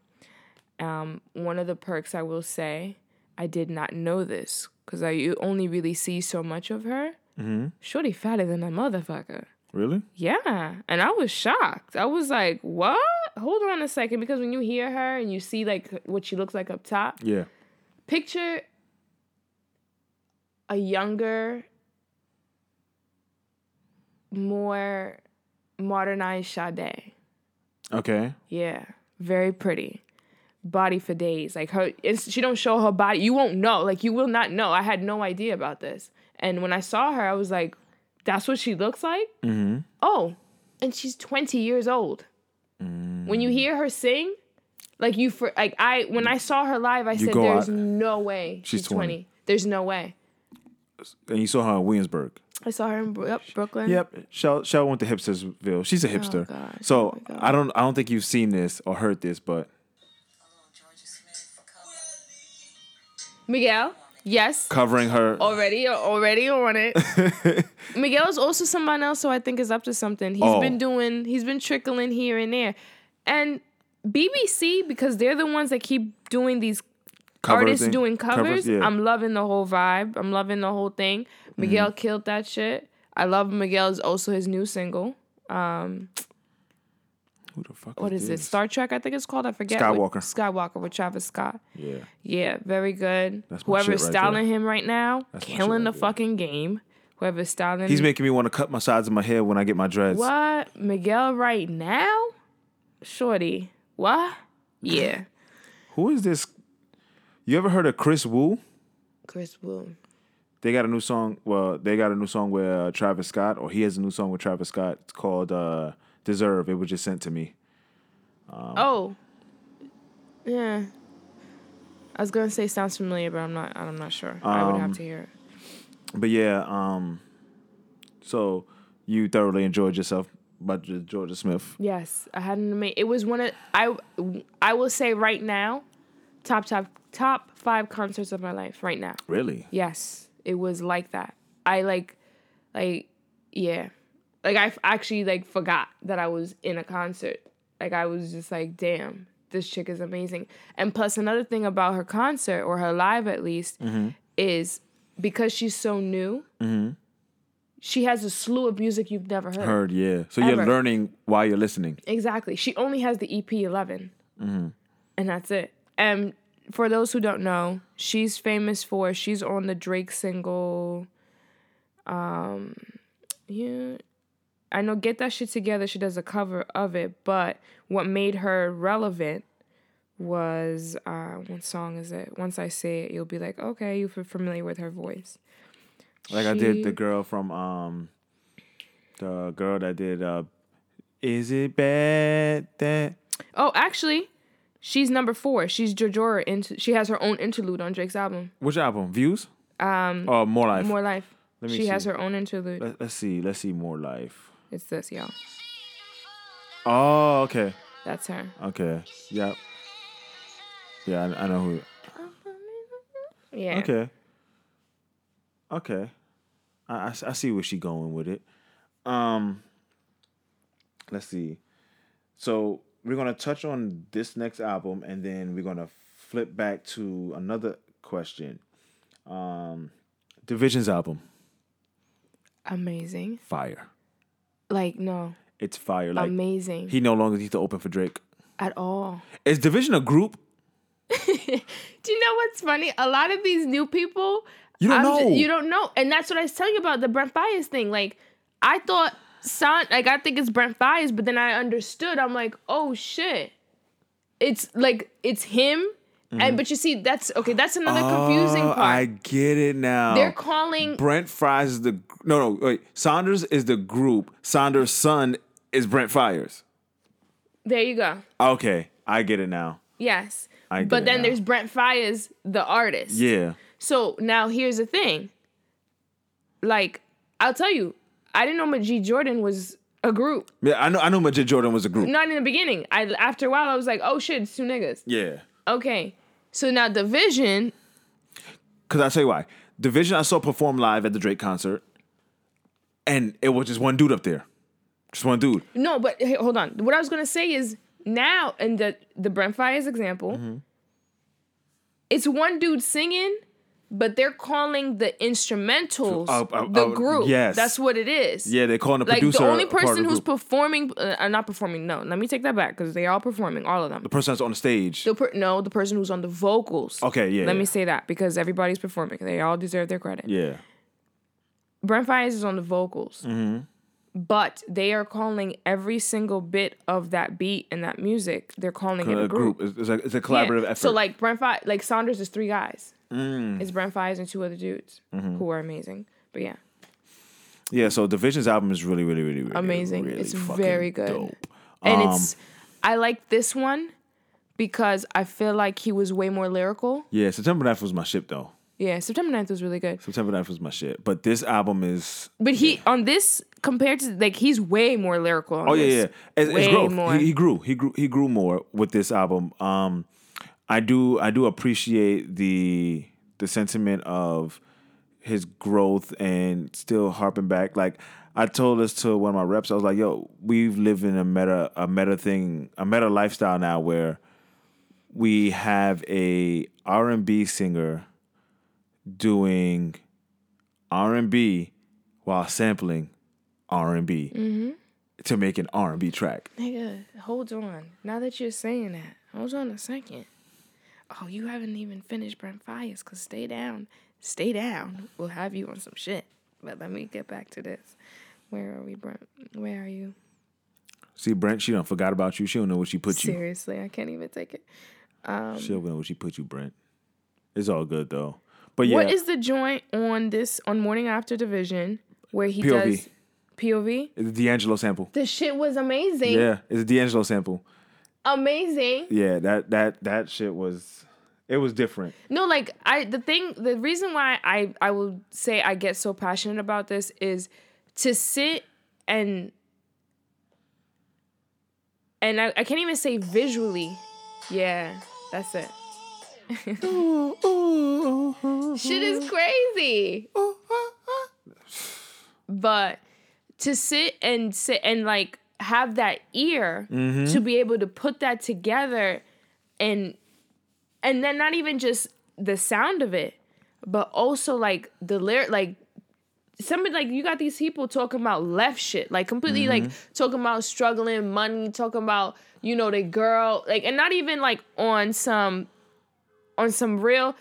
Um, one of the perks I will say, I did not know this because I you only really see so much of her. Mm-hmm. Shorty fatter than a motherfucker. Really? Yeah, and I was shocked. I was like, "What? Hold on a second, because when you hear her and you see like what she looks like up top, Yeah. picture a younger, more modernized Sade. Okay. Yeah, very pretty. Body for days. Like her, she don't show her body. You won't know. Like you will not know. I had no idea about this. And when I saw her, I was like, "That's what she looks like." Mm-hmm. Oh, and she's twenty years old. When you hear her sing, like you for like I when I saw her live, I said, "There's out- no way she's, She's 20. 20. There's no way." And you saw her in Williamsburg. I saw her in yep, Brooklyn. Yep. Shell Shell went to Hipstersville. She's a oh, hipster. Oh, So Oh. I don't I don't think you've seen this or heard this, but Jorja Smith cover. Miguel. Yes. covering her Already, already on it. <laughs> Miguel is also someone else who I think is up to something. He's Oh. been doing, he's been trickling here and there. And BBC, because they're the ones that keep doing these cover artists thing. doing covers, yeah. I'm loving the whole vibe. I'm loving the whole thing. Miguel Mm-hmm. killed that shit. I love Miguel's also his new single. Who the fuck What is it? this? Star Trek, I think it's called. I forget. Skywalker. With, Skywalker with Travis Scott. Yeah. Yeah, very good. That's Whoever's right styling there. him right now, That's killing shit the there. fucking game. Whoever's styling He's making me want to cut my sides of my hair when I get my dreads. What? Miguel right now? Shorty. What? Yeah. <laughs> Who is this? You ever heard of Kris Wu? Kris Wu. They got a new song. Well, they got a new song with uh, Travis Scott, or he has a new song with Travis Scott. It's called uh, "Deserve." It was just sent to me. oh. Yeah. I was gonna say sounds familiar, but I'm not I'm not sure. I would have Um, to hear it. But yeah, um, so you thoroughly enjoyed yourself by Jorja Smith. Yes. I had an amazing it was one of I I will say right now, top top top five concerts of my life right now. Really? Yes, it was like that. I like, like, yeah, like I f- actually like forgot that I was in a concert. Like I was just like, damn, this chick is amazing. And plus, another thing about her concert or her live at least mm-hmm. is because she's so new. Mm-hmm. She has a slew of music you've never heard. Heard, yeah. So you're learning while you're listening. Exactly. She only has the EP 11. Mm-hmm. And that's it. And for those who don't know, she's famous for, she's on the Drake single. Um, yeah. I know Get That Shit Together, she does a cover of it, but what made her relevant was, uh, what song is it? Once I say it, you'll be like, okay, you're familiar with her voice. Like I did the girl from um, the girl that did uh, "Is It Bad That." Oh, actually, she's number four. She's Jojora. Into, she has her own interlude on Drake's album. Which album? Views. Um. Oh, more life. More Life. Let me She has her own interlude. Let, let's see. Let's see more life. It's this, y'all. Oh, okay. That's her. Okay. Yep. Yeah, I, I know who. Yeah. Okay. Okay. I, I, I see where she going with it. Um. Let's see. So we're gonna touch on this next album, and then we're gonna flip back to another question. Um, DVSN's album, Amazing. fire. Like, no. It's fire. Like Amazing. he no longer needs to open for Drake. At all. Is DVSN a group? <laughs> Do you know what's funny? A lot of these new people, You don't I'm know. ju- you don't know, and that's what I was telling you about the Brent Faiyaz thing. Like, I thought son, like I think it's Brent Faiyaz, but then I understood. I'm like, oh shit, it's like it's him And mm-hmm. but you see, that's okay. That's another confusing Oh, part. I get it now. They're calling Brent Faiyaz is the no no wait. Sonder is the group. Sonder Son is Brent Faiyaz. there you go. Okay, I get it now. Yes. I get but then now. there's Brent Faiyaz, the artist. Yeah. So now here's the thing. Like, I'll tell you, I didn't know Majid Jordan was a group. Yeah, I know. I know. Majid Jordan was a group. Not in the beginning. I after a while I was like, oh shit, it's two niggas. Yeah, Okay. So now DVSN, because I tell you why. DVSN I saw perform live at the Drake concert, and it was just one dude up there, just one dude. no, but hey, hold on. What I was gonna say is now in the the Brent Faiyaz example, Mm-hmm. it's one dude singing, but they're calling the instrumentals Uh, uh, the uh, group. yes. That's what it is. Yeah, they're calling the Like producer. the only a part of person the who's group. performing, uh, uh, not performing. No, let me take that back because they all performing, all of them. the person that's on the stage. The per- no, the person who's on the vocals. Okay, yeah, Let yeah. me say that because everybody's performing. They all deserve their credit. yeah, Brent Faiyaz is on the vocals. Mm-hmm. But they are calling every single bit of that beat and that music. They're calling it a group. group. It's, a, it's a Yeah. collaborative effort. So like Brent Faiyaz, like Sonder is three guys. Mm. It's Brent Faiyaz and two other dudes Mm-hmm. who are amazing. But yeah, yeah, so DVSN's album is really, really, really, really Amazing. really It's very good. Dope. and Um, it's I like this one because I feel like he was way more lyrical. Yeah, September 9th was my ship though. Yeah, September 9th was really good. September 9th was my shit. But this album is But he on this compared to like he's way more lyrical. On Oh yeah, this. yeah. Way growth. more. He, he grew. He grew. He grew more with this album. Um, I do. I do appreciate the the sentiment of his growth and still harping back. Like I told this to one of my reps. I was like, "Yo, we've lived in a meta a meta thing, a meta lifestyle now where we have a R and B singer doing R and B while sampling R and B to make an R and B track. Nigga, hold on. Now that you're saying that, hold on a second. Oh, you haven't even finished Brent Faiyaz, cause stay down. Stay down. We'll have you on some shit. But let me get back to this. Where are we, Brent? Where are you? See, Brent, she don't forgot about you. She don't know what she put you. Seriously, I can't even take it. Um, she don't know what she put you, Brent. It's all good though. But yeah, What is the joint on this on Morning After DVSN where he POV. does POV? it's a D'Angelo sample. The shit was amazing. Yeah, it's a D'Angelo sample. Amazing. Yeah, that that that shit was it was different. No, like I the thing the reason why I I will say I get so passionate about this is to sit and and I, I can't even say visually. Yeah, that's it. <laughs> Shit is crazy. <laughs> But to sit and sit and like have that ear mm-hmm. to be able to put that together and and then not even just the sound of it, but also like the lyric, like somebody like you got these people talking about left shit, like completely mm-hmm. like talking about struggling, money, talking about you know the girl, like and not even like on some on some real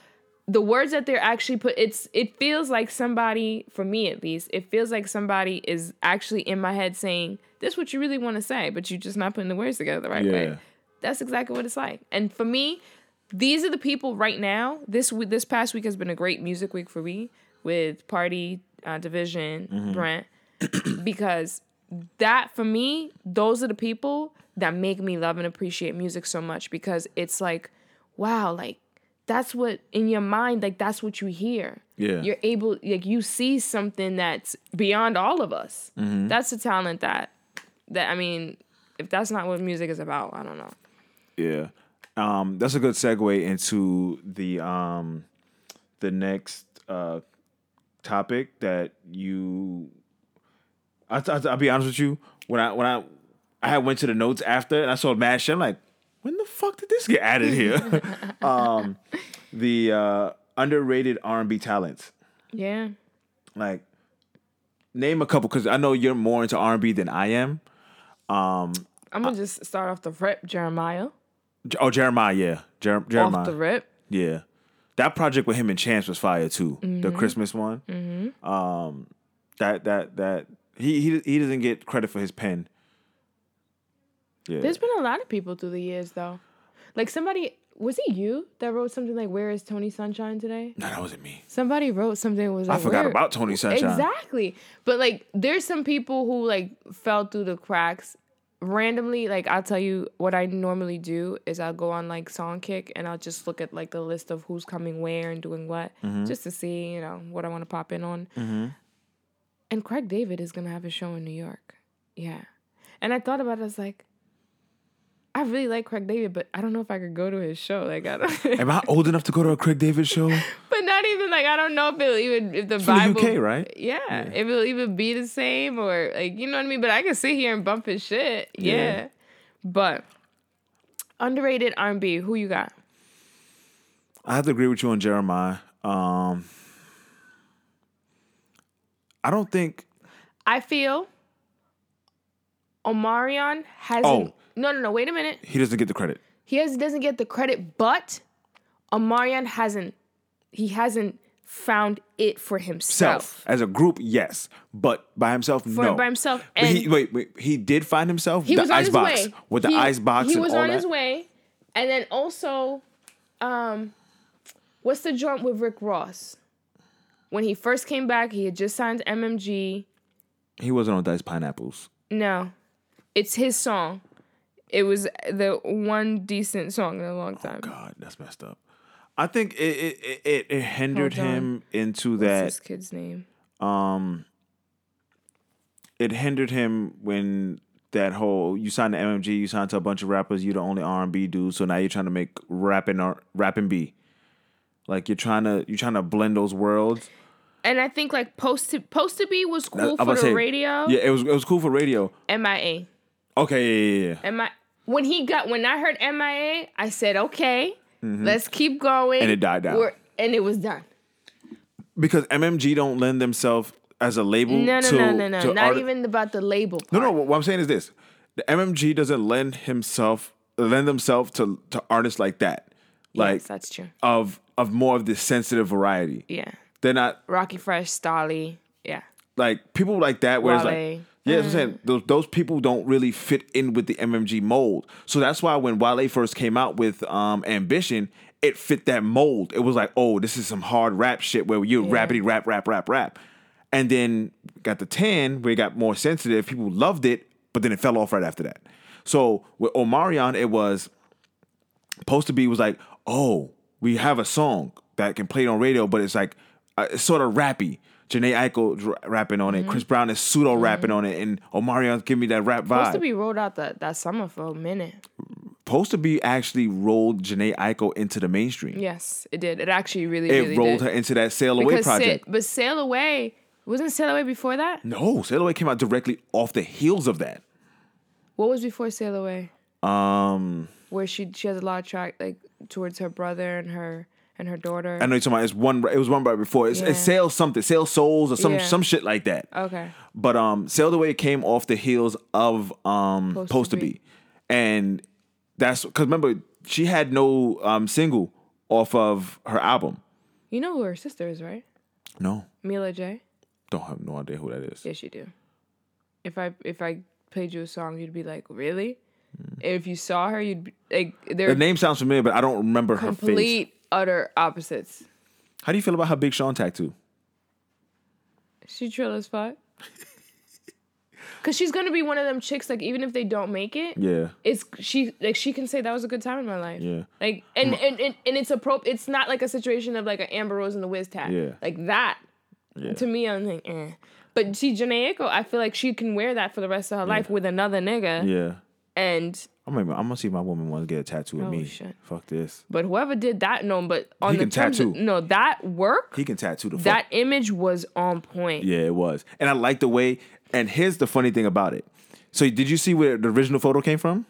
the words that they're actually put it's it feels like somebody for me at least it feels like somebody is actually in my head saying this what you really want to say but you're just not putting the words together the right Yeah. way that's exactly what it's like. And for me these are the people right now this this past week has been a great music week for me with party uh, DVSN brent <clears throat> because that for me those are the people that make me love and appreciate music so much because it's like wow like that's what in your mind like that's what you hear. Yeah. you're able like you see something that's beyond all of us. That's a talent that that i mean if that's not what music is about i don't know Yeah. Um, that's a good segue into the um, the next uh, topic that you. I, I, I'll be honest with you. When I when I I had went to the notes after and I saw mad shit. I'm like, when the fuck did this get added here? <laughs> um, the uh, underrated R&B talents. yeah Like, name a couple because I know you're more into R&B than I am. I'm gonna just start off the rip jeremiah Oh, Jeremiah, yeah, Jer- Jeremiah. off the rip Yeah. That project with him and Chance was fire too. The Mm-hmm. Christmas one. Um that that that he he he doesn't get credit for his pen. Yeah. There's been a lot of people through the years though. Like somebody was it you that wrote something like "Where is Tony Sunshine today"? No, that wasn't me. Somebody wrote something was I forgot "Where-" about Tony Sunshine. Exactly. But like there's some people who like fell through the cracks randomly. Like I'll tell you what I normally do is I'll go on like Songkick and I'll just look at like the list of who's coming where and doing what Mm-hmm. just to see, you know, what I want to pop in on. And Craig David is going to have a show in New York. Yeah. And I thought about it I was like I really like Craig David, but I don't know if I could go to his show. Like I don't Am I old enough to go to a Craig David show? <laughs> But not even like I don't know if it'll even if the Bible UK, right? Yeah, if it'll even be the same or like you know what I mean. But I can sit here and bump his shit. Yeah, Yeah. but underrated R and B. Who you got? I have to agree with you on Jeremiah. Um, I don't think. I feel Omarion hasn't. Oh. No, no, no. Wait a minute. He doesn't get the credit. He has, doesn't get the credit, but Omarion hasn't. He hasn't found it for himself. Self as a group, yes, but by himself, For no. by himself, But he, wait, wait. He did find himself. he the was on ice his box way with the ice box. He and was on that. his way, and then also, um, what's the joint with Rick Ross? When he first came back, he had just signed MMG. He wasn't on Dice Pineapples. No, it's his song. It was the one decent song in a long time. God, that's messed up. I think it it it, it hindered him into What's that. this kid's name? um it hindered him when that whole you signed to MMG, you signed to a bunch of rappers, you're the only R and B dude, so now you're trying to make rapping or rapping B. Like you're trying to you're trying to blend those worlds. And I think like post to post to be was cool about for the say, radio. Yeah, it was it was cool for radio. MIA. Okay, yeah, yeah, yeah. MI when he got when I heard MIA, I said, okay, let's keep going. Mm-hmm. And it died down. We're- and it was done. Because MMG don't lend themselves as a label No, no, to no, no, no. Not art- even about the label part. No, no. What I'm saying is this: the MMG doesn't lend himself lend themselves to to artists like that, like yes, that's true. of of more of the sensitive variety. Yeah. They're not Rockie Fresh, Stalley. Yeah. like people like that. Where it's like, yeah, that's what I'm saying. Those those people don't really fit in with the MMG mold. So that's why when Wale first came out with um Ambition, it fit that mold. It was like, oh, this is some hard rap shit where you Yeah. rapidy rap rap rap rap, and then got the ten where it got more sensitive. People loved it, but then it fell off right after that. So with Omarion, it was supposed to be was like, oh, we have a song that can play it on radio, but it's like uh, it's sort of rappy. Jhené Aiko rapping on Mm-hmm. it, Chris Brown is pseudo rapping on it, and Omarion's giving me that rap vibe. Supposed to be rolled out that, that summer for a minute. Supposed to be actually rolled Jhené Aiko into the mainstream. Yes, it did. It actually really, it really rolled did. her into that Sail Away because project. Sa- but Sail Away wasn't Sail Away before that. no, Sail Away came out directly off the heels of that. What was before Sail Away? Um, Where she she has a lot of track like towards her brother and her and her daughter. I know you're talking about it's one. It was one right before. It's, Yeah. it's Sail something, Sail Souls or some Yeah. some shit like that. okay. But um, Sailed Away came off the heels of um, Supposed Supposed to Be. Be, and that's because remember she had no um single off of her album. You know who her sister is, right? No, Mila J. don't have no idea who that is. Yes, you do. If I if I played you a song, you'd be like, really? If you saw her, you'd be like, The name sounds familiar, but I don't remember her face. complete utter opposites. How do you feel about her Big Sean tattoo? She trill as fuck. <laughs> Cause she's gonna be one of them chicks. Like even if they don't make it, Yeah, it's she like she can say that was a good time in my life. Yeah. Like and and, and, and it's appropriate. It's not like a situation of like an Amber Rose and the Wiz tag. Yeah. Like that. yeah. To me, I'm like, eh. But see, Jhené Aiko, I feel like she can wear that for the rest of her life with another nigga. yeah. And I'm gonna, I'm gonna see if my woman wants to get a tattoo of Oh, me. shit. Fuck this. but whoever did that, no. But on He the can terms of- tattoo. no, that work, He can tattoo the fuck. that image was on point. Yeah, it was, and I like the way. And here's the funny thing about it. So, did you see where the original photo came from?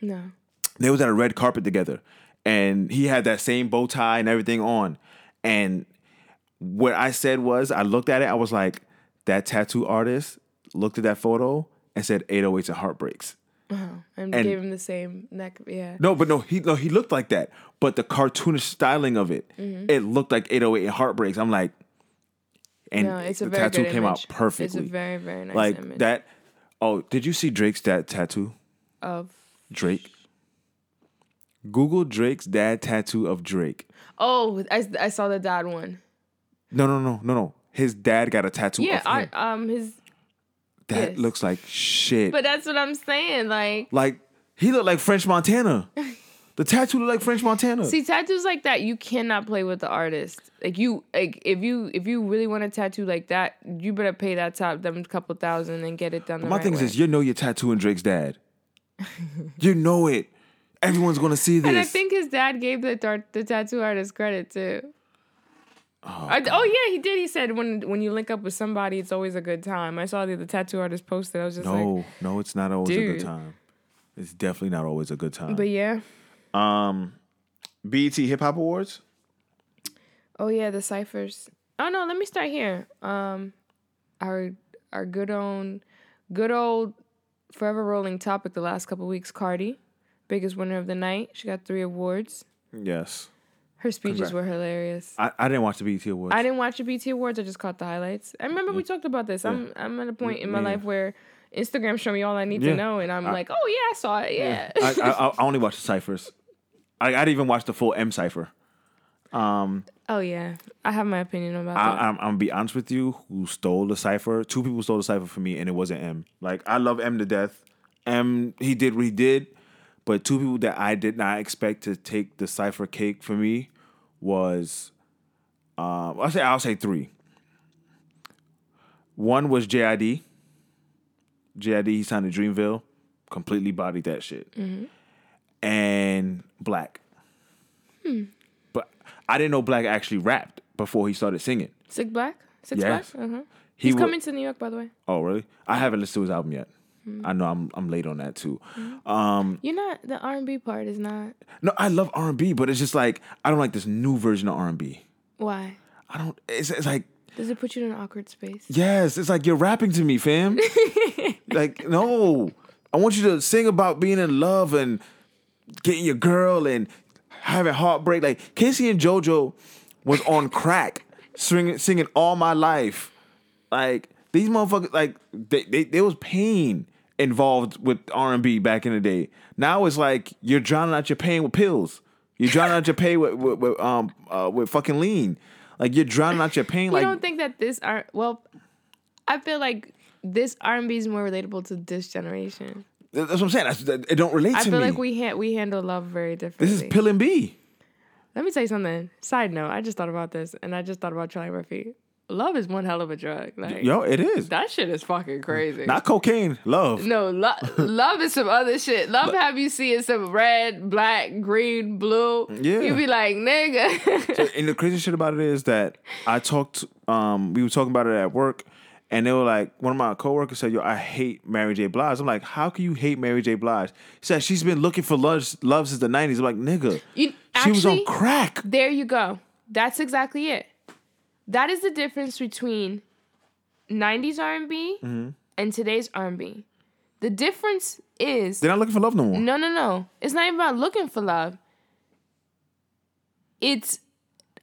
No. they was at a red carpet together and he had that same bow tie and everything on and what i said was i looked at it i was like that tattoo artist looked at that photo and said 808s and heartbreaks And, And- gave him the same neck. Yeah. no but no he no he looked like that but the cartoonish styling of it Mm-hmm. it looked like 808 and heartbreaks i'm like and No, it's a the very tattoo came image. out perfectly It's a very, very nice like image that oh did you see drake's dad tattoo of drake Google Drake's dad tattoo of Drake. Oh, I, I saw the dad one. No, no, no, no, no. His dad got a tattoo Yeah, of I um his. That yes. looks like shit. But that's what I'm saying. Like, like he looked like French Montana. <laughs> the tattoo looked like French Montana. see, tattoos like that, you cannot play with the artist. Like you, like if you if you really want a tattoo like that, you better pay that top them couple thousand and get it done. The My right thing way. is, you know you're tattooing Drake's dad. <laughs> you know it. Everyone's gonna see this. And I think his dad gave the tar- the tattoo artist credit too. Oh, I, oh yeah, he did. He said when when you link up with somebody, it's always a good time. I saw the, the tattoo artist posted. I was just no, like, no, no, it's not always a good time. It's definitely not always a good time. but yeah. um, BET Hip Hop Awards. Oh yeah, the ciphers. Oh no, let me start here. Um, our our good old, good old, forever rolling topic. The last couple weeks, Cardi, biggest winner of the night. She got three awards. Yes, Her speeches Congrats. were hilarious. I, I didn't watch the BET Awards. I didn't watch the BT Awards. I just caught the highlights. I remember we talked about this. I'm I'm at a point in my Yeah. life where Instagram show me all I need Yeah. to know, and I'm like, oh yeah, I saw it. Yeah. I, I, I only watched the ciphers. I, I didn't even watch the full M cipher. Um, oh yeah, I have my opinion about I, that. I'm, I'm gonna be honest with you. Who stole the cipher? Two people stole the cipher for me, and it wasn't M. Like I love M to death. M he did what he did, but two people that I did not expect to take the cipher cake for me was, um, I'll say I'll say three. One was JID. JID he signed to Dreamville, completely bodied that shit, and Black. But I didn't know Black actually rapped before he started singing. Sick Black. Sick Yes. Black. Uh huh. He He's wa- coming to New York, by the way. Oh, really? I haven't listened to his album yet. I know I'm I'm late on that too. Um, You're not the R and B part is not. no, I love R and B, but it's just like I don't like this new version of R and B. Why? I don't. It's, it's like Does it put you in an awkward space? yes, it's like you're rapping to me, fam. <laughs> like no, I want you to sing about being in love and getting your girl and having heartbreak. Like K-Ci and JoJo was on crack, singing singing all my life. Like these motherfuckers, like they, they there was pain involved with R and B back in the day. Now it's like you're drowning out your pain with pills. You're drowning out your pain with, with, with um uh, with fucking lean. Like you're drowning out your pain. You like don't think that this R? Well, I feel like this R and B is more relatable to this generation. that's what I'm saying. That's, that, it don't relate I to feel like we ha- we handle love very differently. this is pill and B. Let me tell you something. Side note, I just thought about this, and I just thought about Charlie Murphy. Love is one hell of a drug. Like Yo, it is that shit is fucking crazy. not cocaine. Love. no, lo- <laughs> love is some other shit. Love have you seeing some red, black, green, blue. Yeah. You be like, nigga. and the crazy shit about it is that I talked. Um, we were talking about it at work, and they were like, one of my coworkers said, "Yo, I hate Mary J. Blige." I'm like, "How can you hate Mary J. Blige?" He said she's been looking for love, love since the '90s. I'm like, "Nigga, You, she was on crack." There you go. That's exactly it. That is the difference between 90s R&B Mm-hmm. and today's R&B. The difference is They're not looking for love no more. no, no, no. It's not even about looking for love. It's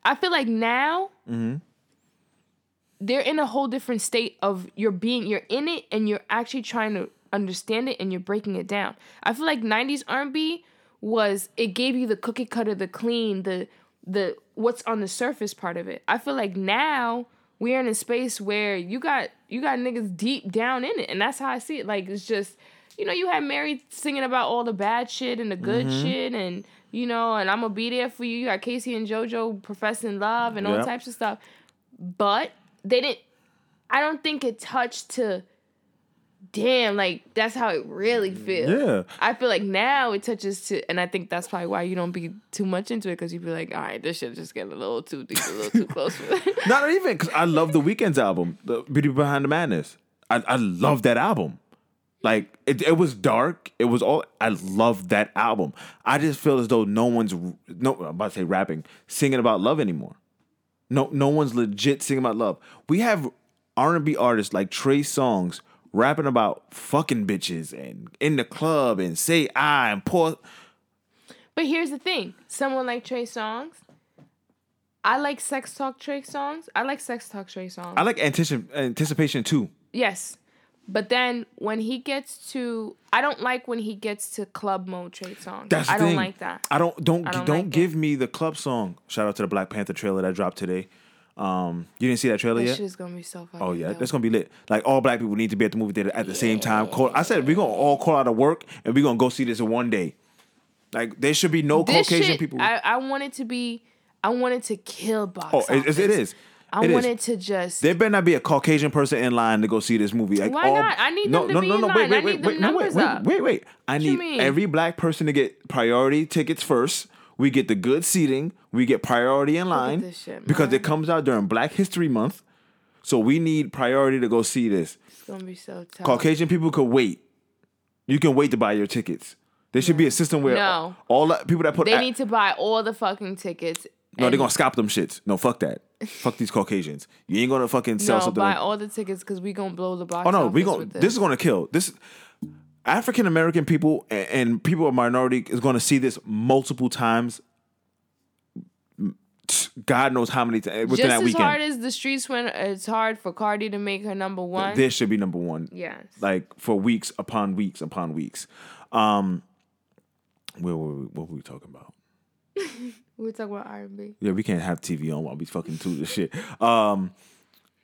I feel like now Mm-hmm. they're in a whole different state of you're being you're in it and you're actually trying to understand it and you're breaking it down. I feel like 90s R&B was it gave you the cookie cutter, the clean, the the what's on the surface part of it. I feel like now we're in a space where you got you got niggas deep down in it and that's how I see it. Like it's just you know, you had Mary singing about all the bad shit and the good Mm-hmm. shit and you know, and I'm gonna be there for you. You got K-Ci and JoJo professing love and all types of stuff. But they didn't I don't think it touched to damn, like that's how it really mm, feels. Yeah. I feel like now it touches to, and I think that's probably why you don't be too much into it because you be like, all right, this shit just getting a little too deep, a little too <laughs> close. For Not even because I love the Weeknd's album, the Beauty Behind the Madness. I, I love that album. Like it, it was dark. It was all. I love that album. I just feel as though no one's no. I'm about to say rapping, singing about love anymore. No, no one's legit singing about love. We have R and B artists like Trey Songz rapping about fucking bitches and in the club and say I and poor. but here's the thing: someone like Trey Songz, I like sex talk Trey Songz. I like sex talk Trey Songz. I like anticip- anticipation too. yes, But then when he gets to, I don't like when he gets to club mode Trey Songz. That's I don't thing. like that. I don't don't I don't, don't like give me the club song. Shout out to the Black Panther trailer that dropped today. Um, you didn't see that trailer That yet? shit is gonna be so fucking. Oh yeah, dope. that's gonna be lit. Like all black people need to be at the movie theater at the same time. Call, I said we're gonna all call out of work and we're gonna go see this in one day. Like there should be no This Caucasian shit, people. I, I want it to be. I want it to kill box oh, it, office. it is. I It want is. to just. There better not be a Caucasian person in line to go see this movie. Like Why all, not? I need no, them to no, be no, in no, line. Wait, I wait, wait, wait, no, wait, wait, up. wait, wait. I need every black person to get priority tickets first. We get the good seating. We get priority in line this shit, because it comes out during Black History Month. So we need priority to go see this. it's gonna be so tough. Caucasian people could wait. You can wait to buy your tickets. There should be a system where No. all, all the people that put They a- need to buy all the fucking tickets. no, they're gonna scalp them shits. No, fuck that. <laughs> fuck these Caucasians. You ain't gonna fucking sell no something. buy all the tickets because we gonna blow the box. Oh no, we going with this. is gonna kill. This African American people and, and people of minority is gonna see this multiple times. God knows how many times within Just that as hard as the streets went, it's hard for Cardi to make her number one. this should be number one. yes. Like for weeks upon weeks upon weeks. Um, where were we, what were we talking about? <laughs> we were talking about R and B. Yeah, we can't have TV on while we fucking do this shit. Um,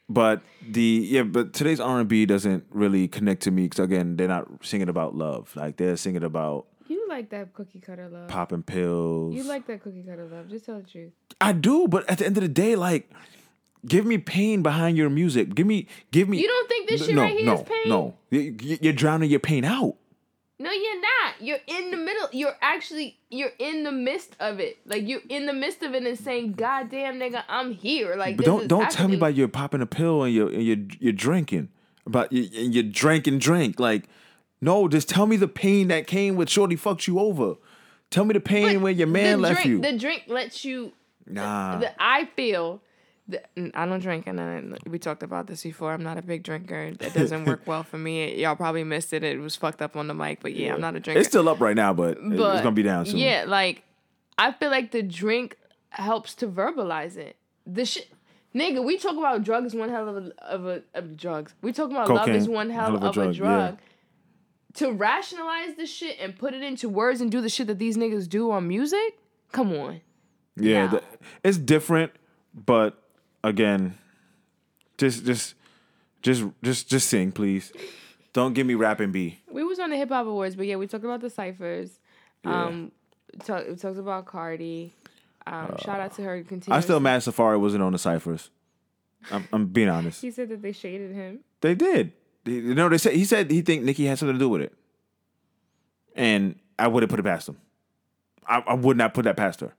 but the yeah, but today's R and B doesn't really connect to me because again, they're not singing about love. Like they're singing about You like that cookie cutter love. popping pills. You like that cookie cutter love. Just tell the truth. I do, but at the end of the day, like, give me pain behind your music. Give me, give me. You don't think this shit no, right here no, is pain? No, You- you- you're drowning your pain out. No, you're not. You're in the middle. You're actually you're in the midst of it. Like you're in the midst of it and saying, "God damn, nigga, I'm here." Like, But don't don't tell me about you popping a pill and you and you you're drinking about you and you drank and drank. Like, no, just tell me the pain that came with Shorty fucked you over. Tell me the pain But when your man left drink, you. The drink lets you. nah, The, I feel. I don't drink, and I, we talked about this before. I'm not a big drinker. It doesn't work <laughs> well for me. Y'all probably missed it. It was fucked up on the mic, but yeah, I'm not a drinker. it's still up right now, but, but it's gonna be down soon. Yeah, like I feel like the drink helps to verbalize it. The shit, nigga. We talk about drugs one hell of a of a of drugs. We talk about love is one hell, of, a drug. yeah. To rationalize the shit and put it into words and do the shit that these niggas do on music. Come on. Yeah, No. the- it's different, but again, just just just just just sing, please. Don't give me rap and B. We was on the hip hop awards, but yeah, we talked about the ciphers. Um, talk, we talked about Cardi. Um, shout out to her. I Continuous. still mad Safaree wasn't on the ciphers. I'm, I'm being honest. He said that they shaded him. They did. They- know, they said he said he think Nicki had something to do with it, and I wouldn't put it past him. I, I would not put that past her.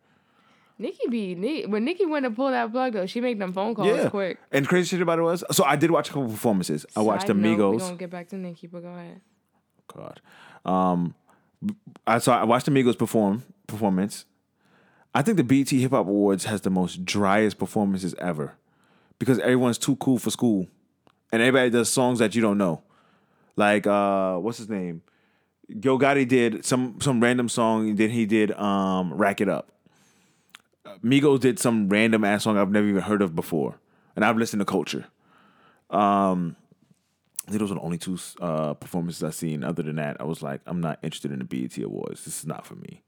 Nicki be Ni- when Nicki went to pull that plug though, she make them phone calls yeah, quick. And crazy shit about it was, so I did watch a couple performances. I watched Side note, We Amigos. gonna get back to Nicki, but go ahead. God. Um, I saw. I watched Amigos perform performance. I think the BET Hip Hop Awards has the most driest performances ever, because everyone's too cool for school, and everybody does songs that you don't know. Like uh, what's his name? Yo Gotti did some some random song, and then he did um, "Rack It Up." Migos did some random ass song I've never even heard of before, and I've listened to Culture. Um, I think those are the only two uh, performances I've seen. Other than that, I was like, I'm not interested in the BET Awards. This is not for me.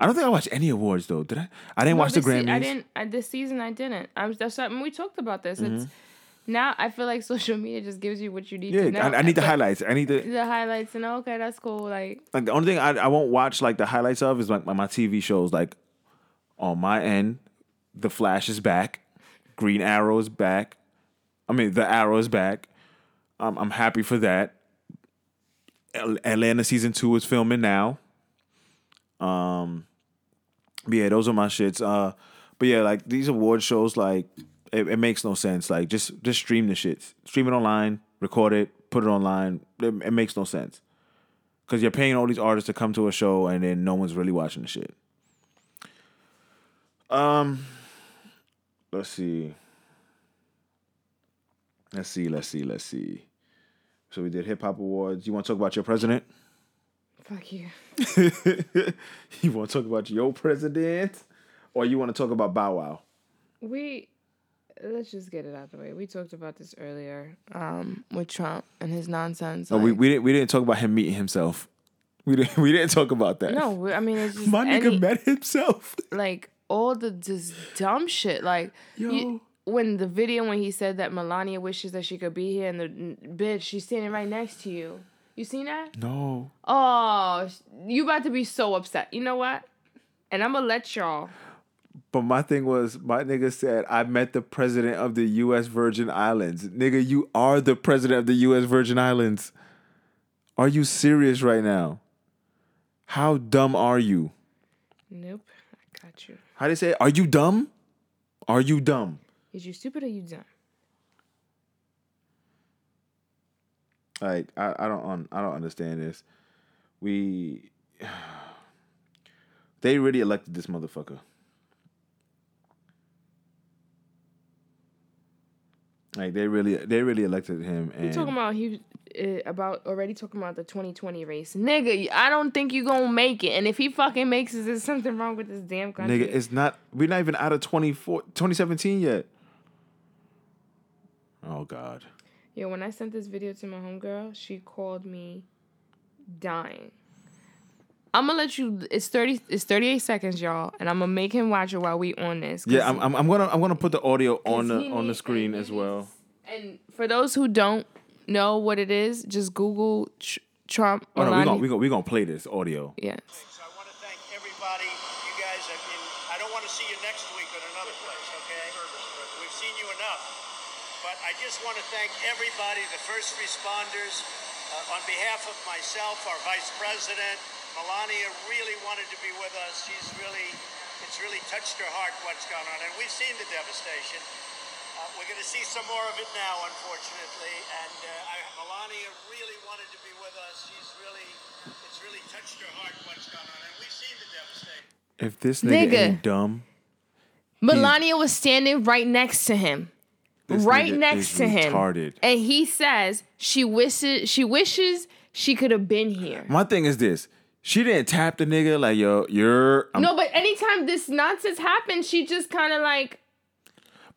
I don't think I watched any awards though. Did I? I didn't watch the this se- Grammys. I didn't. I, this season I didn't. I was. That's something we talked about this. It's Mm-hmm. now I feel like <laughs> social media just gives you what you need yeah, to know. I, I need the But highlights. I need the The highlights and okay, that's cool. Like like the only thing I, I won't watch like the highlights of is like my, my TV shows. Like on my end, The Flash is back, Green Arrow is back. I mean, The Arrow is back. I'm I'm happy for that. Atlanta season two is filming now. Um, but yeah, those are my shits. Uh, but yeah, like these award shows, like it, it makes no sense. Like just just stream the shits, stream it online, record it, put it online. It, it makes no sense because you're paying all these artists to come to a show and then no one's really watching the shit. Um, let's see. Let's see. Let's see. Let's see. So we did hip hop awards. You want to talk about your president? fuck you. <laughs> you want to talk about your president, or you want to talk about Bow Wow? We let's just get it out of the way. We talked about this earlier um, with Trump and his nonsense. No, we, like- we didn't we didn't talk about him meeting himself. We didn't <laughs> we didn't talk about that. no, we- I mean it's just My nigga any- met himself. like all the just dumb shit. Like Yo. you- when the video when he said that Melania wishes that she could be here, and the bitch she's standing right next to you. You seen that? No. Oh, you about to be so upset. You know what? And I'm gonna let y'all. But my thing was, my nigga said, I met the president of the U.S. Virgin Islands. Nigga, you are the president of the U.S. Virgin Islands. Are you serious right now? How dumb are you? Nope, I got you. How do they say? it? Are you dumb? Are you dumb? Is you stupid or you dumb? Like I, I don't un, I don't understand this. We <sighs> they really elected this motherfucker. Like they really they really elected him And You talking about he uh, about already talking about the 2020 race, nigga? I don't think you gonna make it. And if he fucking makes it, there's something wrong with this damn country. nigga it's not we're not even out of 24 2017 yet. Oh god. Yo, when I sent this video to my homegirl, she called me dying. I'm gonna let you. It's thirty. It's thirty eight seconds, y'all, and I'm gonna make him watch it while we on this. Yeah, I'm, I'm I'm gonna I'm gonna put the audio on the on the screen as well. And for those who don't know what it is, just Google tr- Trump. Oh no, we're gonna we gonna we gonna play this audio. Yes. So I want to thank everybody. You guys have been. I don't want to see you next week at another place, okay? We've seen you enough. But I just want to thank everybody, the first responders. Uh, on behalf of myself, our vice president, Melania really wanted to be with us. She's really, it's really touched her heart what's gone on. And we've seen the devastation. Uh, we're going to see some more of it now, unfortunately. And uh, I, Melania really wanted to be with us. She's really, it's really touched her heart what's gone on. And we've seen the devastation. If this nigga, Nigga. ain't dumb, Melania was standing right next to him. right nigga next is to him. retarded. And he says she wishes she wishes she could have been here. My thing is this: she didn't tap the nigga like yo, you're. I'm, No, but anytime this nonsense happened, she just kind of like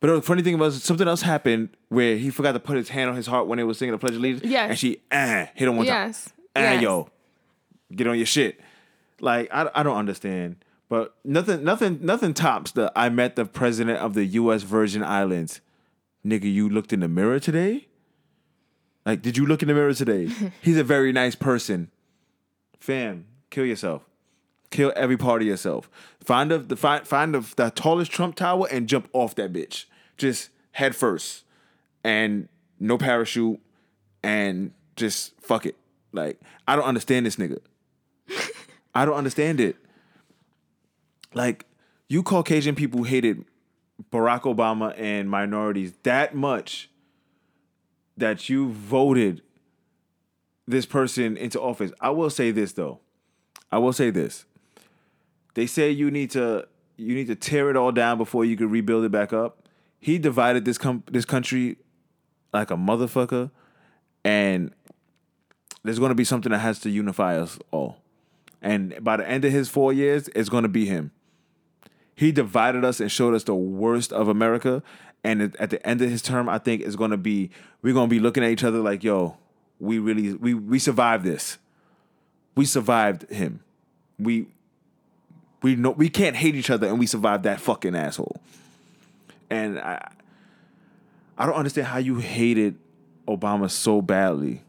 But the funny thing was something else happened where he forgot to put his hand on his heart when they was singing the Pledge of Allegiance. Yes. and she uh, hit him one Yes. time. Ah, Yes. yo, get on your shit. Like I, I don't understand. But nothing, nothing, nothing tops the I met the president of the U.S. Virgin Islands. Nigga, you looked in the mirror today. Like, did you look in the mirror today? <laughs> He's a very nice person. Fam, kill yourself. Kill every part of yourself. Find the, the find find the, the tallest Trump tower and jump off that bitch. Just head first, and no parachute, and just fuck it. Like I don't understand this nigga. I don't understand it. Like you Caucasian people hated Barack Obama and minorities that much that you voted this person into office. I will say this though. I will say this. They say you need to you need to tear it all down before you can rebuild it back up. He divided this com- this country like a motherfucker, and there's going to be something that has to unify us all. And by the end of his four years, it's going to be him. He divided us and showed us the worst of America. And at- at the end of his term, I think it's going to be we're going to be looking at each other like, yo, we really we we survived this. We survived him. We we know we can't hate each other and we survived that fucking asshole. And I I don't understand how you hated Obama so badly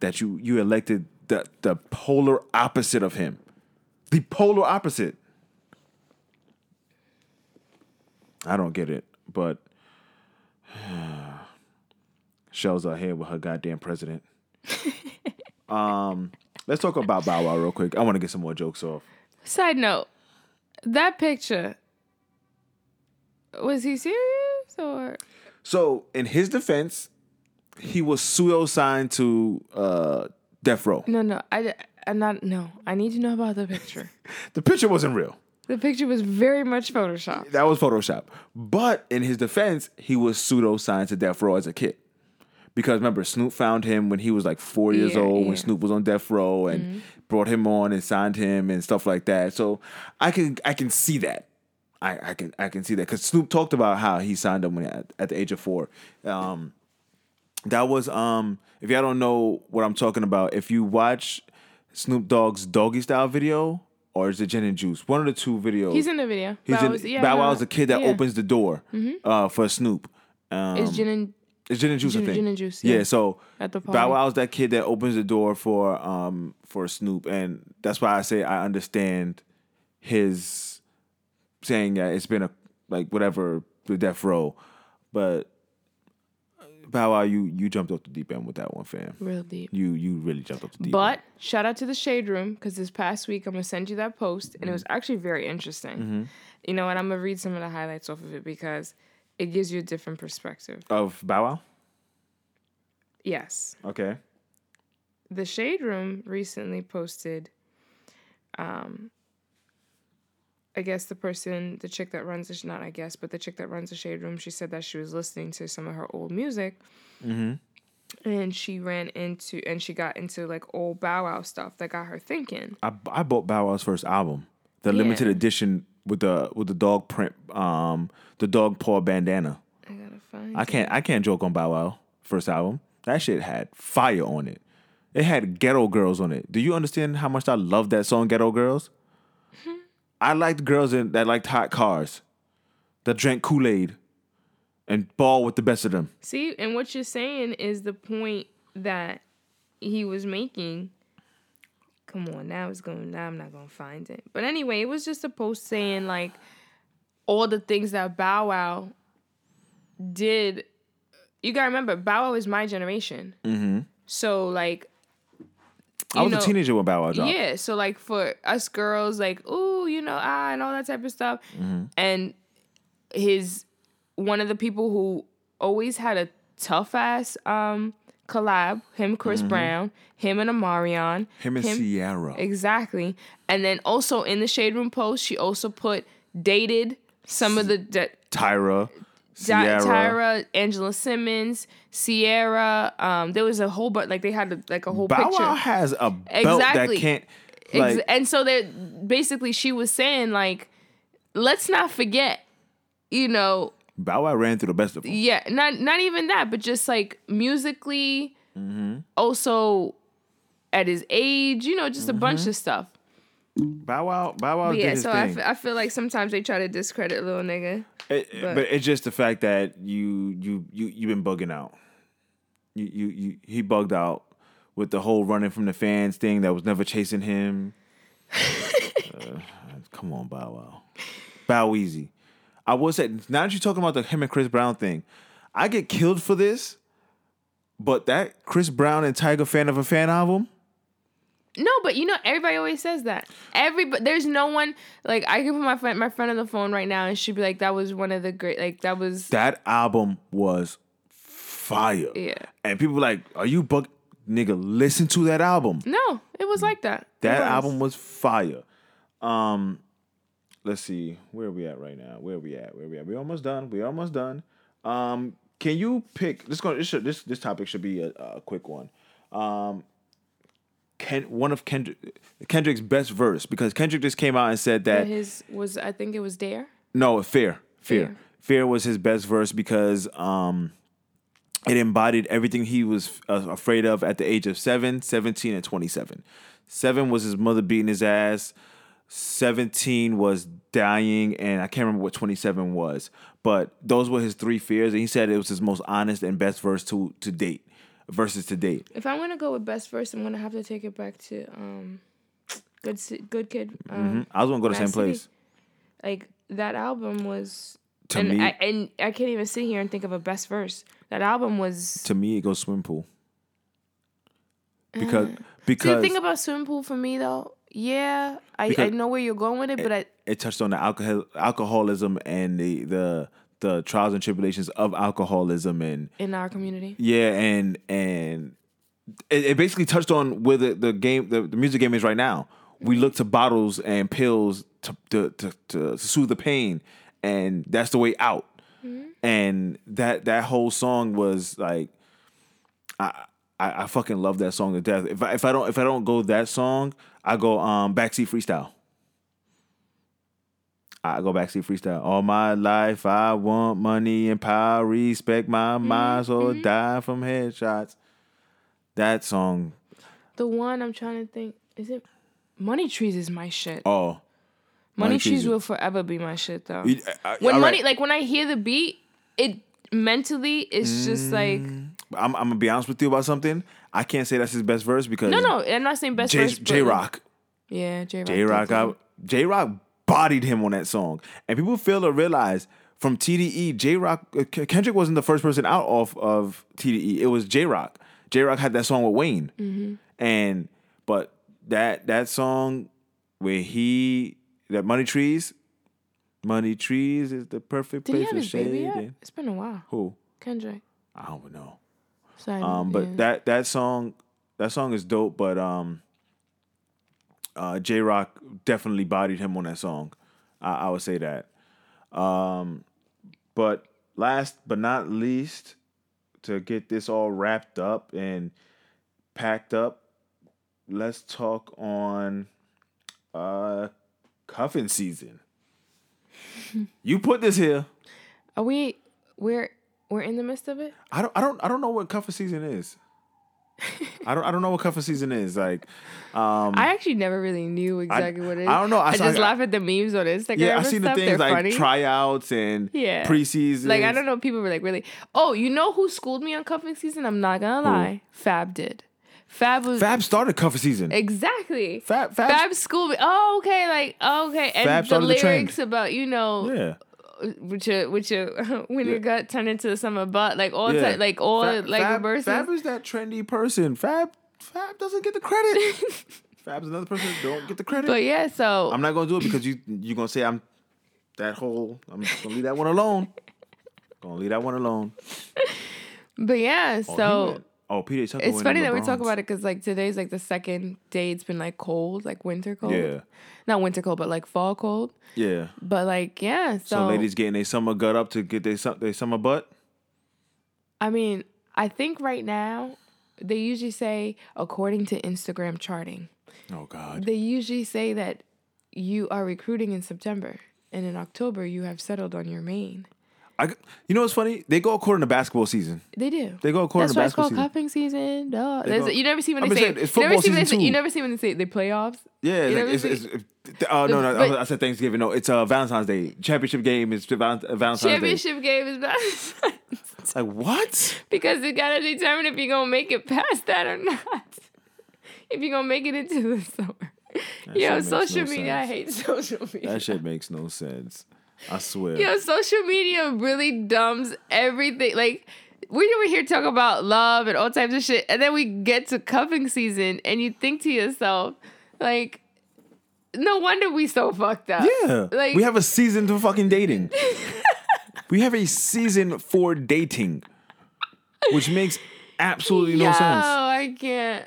that you you elected the the polar opposite of him. The polar opposite. I don't get it, but <sighs> Shell's out here with her goddamn president. <laughs> um, let's talk about Bow Wow real quick. I want to get some more jokes off. Side note, that picture was he serious or So, in his defense, he was pseudo signed to uh, death row. no? No, I I'm not. No, I need to know about the picture. <laughs> The picture wasn't real. the picture was very much photoshopped. That was Photoshop. But in his defense, he was pseudo signed to death row as a kid. Because remember, Snoop found him when he was like four years Yeah, old, when yeah. Mm-hmm. Snoop was on death row, and brought him on and signed him and stuff like that. So I can I can see that. I, I can I can see that because Snoop talked about how he signed up when at, at the age of four. Um, that was um if y'all don't know what I'm talking about, if you watch Snoop Dogg's Doggy Style video or is it Gin and Juice, one of the two videos. He's in the video. He's Bow in, was- yeah, Bow Wow's the kid that yeah. Mm-hmm. opens the door uh, for Snoop. Um, Is gin and it's gin and juice, I think. Gin and Juice, Yeah, yeah. so At the Bow party. Wow's that kid that opens the door for um for Snoop, and that's why I say I understand his saying that it's been a like whatever the death row, but Bow Wow, you you jumped off the deep end with that one, fam. real deep. You you really jumped off the deep end. But end. shout out to the Shade Room because this past week I'm gonna send you that post and it was actually very interesting. Mm-hmm. You know, and I'm gonna read some of the highlights off of it because it gives you a different perspective. Of Bow Wow? Yes, Okay. the Shade Room recently posted. Um, I guess the person, the chick that runs the not I guess, but the chick that runs the Shade Room, she said that she was listening to some of her old music, mm-hmm. and she ran into and she got into like old Bow Wow stuff that got her thinking. I I bought Bow Wow's first album, the limited edition with the with the dog print, um, the dog paw bandana. I gotta find. I can't I can't joke on Bow Wow first album. That shit had fire on it. It had Ghetto Girls on it. Do you understand how much I love that song Ghetto Girls? I liked girls in, that liked hot cars, that drank Kool Aid, and ball with the best of them. See, and what you're saying is the point that he was making. Come on, now it's going. Now I'm not gonna find it. But anyway, it was just a post saying like all the things that Bow Wow did. You gotta remember, Bow Wow is my generation. Mm-hmm. So like, I was know- a teenager when Bow Wow dropped. yeah, so like for us girls, like, ooh, you know, ah, and all that type of stuff. And his one of the people who always had a tough ass um collab, him, Chris Brown, him and Omarion. Him and Ciara. Exactly. And then also in the Shade Room post, she also put dated some of the de- Tyra. Ciara. Tyra, Angela Simmons, Ciara. Um, there was a whole bunch. Like they had a, like a whole Bow picture. Wow has a belt that Exactly. can't. Ex- Like, and so they basically she was saying like, let's not forget, you know, Bow Wow ran through the best of them. yeah, not not even that, but just like musically, Mm-hmm. also at his age, you know, just a Mm-hmm. bunch of stuff. Bow Wow, Bow Wow yeah, so I, f- I feel like sometimes they try to discredit little nigga. It- But- but, it's just the fact that you you you you've been bugging out. You you you he bugged out with the whole running from the fans thing that was never chasing him. <laughs> Uh, come on, Bow Wow, Bow Easy. I will say now that you're talking about the him and Chris Brown thing, I get killed for this, but that Chris Brown and Tyga fan of a fan album. No, but you know, everybody always says that. Everybody, there's no one like I can put my friend, my friend on the phone right now, and she'd be like, "That was one of the great, like that was, That album was fire. yeah." And people like, are you bug nigga? Listen to that album. No, it was like that. That was. album was fire. Um, let's see where are we at right now. Where we at? Where we at? We almost done. We almost done. Um, can you pick? This going this should this this topic should be a, a quick one. Um, Ken one of Kendrick Kendrick's best verse because Kendrick just came out and said that his was I think it was Dare. no, fear. Fear. Fear. Fear was his best verse because um it embodied everything he was uh, afraid of at the age of 7, 17 and 27. 7 was his mother beating his ass. 17 was dying and I can't remember what 27 was. But those were his three fears and he said it was his most honest and best verse to to date. Verses to date. If I'm gonna go with best verse, I'm gonna have to take it back to um, good good kid. Um, I was gonna go to the same City. place. Like that album was. To and me- I, and I can't even sit here and think of a best verse. That album was. To me, it goes swim pool. Because See, the thing about swimming pool for me though, yeah, I, I know where you're going with it, but I it touched on the alcohol alcoholism and the the the trials and tribulations of alcoholism and in our community. yeah and and it, it basically touched on where the, the game the, the music game is right now we look to bottles and pills to to, to, to soothe the pain and that's the way out mm-hmm. and that that whole song was like I, I I fucking love that song to death. If I if I don't if I don't go that song, I go um backseat freestyle. I go backseat freestyle. All my life I want money and power, respect my mm-hmm, mind, so mm-hmm. die from headshots. That song. The one I'm trying to think is it Money Trees is my shit. Oh, Money, Money Trees Trees- will forever be my shit though. You- I- I- when money right. like when I hear the beat, it mentally it's just like mm, I'm, I'm gonna be honest with you about something. I can't say that's his best verse because no no. I'm not saying best J- verse. Jay Rock. Yeah, Jay Rock. Jay Rock got Jay Rock bodied him on that song, and people fail to realize from TDE, Jay Rock uh, Kendrick wasn't the first person out off of TDE. It was Jay Rock. Jay Rock had that song with Wayne, Mm-hmm. and but that that song where he that Money Trees, Money Trees is the perfect Did he place have for his baby yet? It's been a while. Who Kendrick. I don't know. Um, but yeah. that that song, that song is dope. But um, uh, Jay Rock definitely bodied him on that song. I, I would say that. Um, but last but not least, to get this all wrapped up and packed up, let's talk on uh cuffing season. <laughs> you put this here. Are we we're we're in the midst of it? I don't I don't I don't know what cuffing season is. <laughs> I don't I don't know what cuffing season is. Like um I actually never really knew exactly what it is. I don't know. I I, saw- just laugh at the memes on Instagram. yeah, I seen the things They're like funny. tryouts and Yeah. preseason. Like I don't know, people were like really. Oh, you know who schooled me on cuffing season? I'm not gonna lie, Fab did. Fab was Fab started cuffing season. exactly. Fab Fab, Fab schooled me. Oh, okay, like okay, and Fab the started the lyrics about you know Yeah. With your with your <laughs> when Yeah. your gut turned into the summer butt, like all Yeah. ti- like all Fab, like Fab. Fab is that trendy person. Fab Fab doesn't get the credit. <laughs> Fab's another person that don't get the credit. but yeah, so I'm not gonna do it because you you're gonna say I'm that whole I'm just gonna leave that one alone. Gonna leave that one alone. <laughs> but yeah, Oh, he so. Oh, PJ Tucker It's funny that we talk about it because like today's like the second day it's been like cold, like winter cold. Yeah, Not winter cold, but like fall cold. yeah. But like yeah, so, So, ladies getting their summer gut up to get their their summer butt. I mean, I think right now they usually say according to Instagram charting, Oh God. they usually say that you are recruiting in September and in October you have settled on your main. I, you know what's funny? They go according to basketball season. They do. They go according That's to why it's basketball called season. cuffing season. Duh. They There's- go- you never see when I'm they say saying, it's you never football see when they season say, you too. never see when they say the playoffs. Yeah, You it's, never it's, see- it's, oh no, no, But- I said Thanksgiving. No, it's uh, Valentine's Day. Championship game is Val- Valentine's Day. Championship game is not It's Like what? <laughs> because you gotta determine if you're gonna make it past that or not. if you're gonna make it into the summer. Yo, shit makes social no media, I sense. hate social media. That shit makes no sense. I swear. Yo, social media really dumbs everything. Like, we over here talk about love and all types of shit, and then we get to cuffing season, and you think to yourself, like, no wonder we so fucked up. Yeah. Like, we have a season for fucking dating. <laughs> we have a season for dating, which makes absolutely no yo, sense. I can't.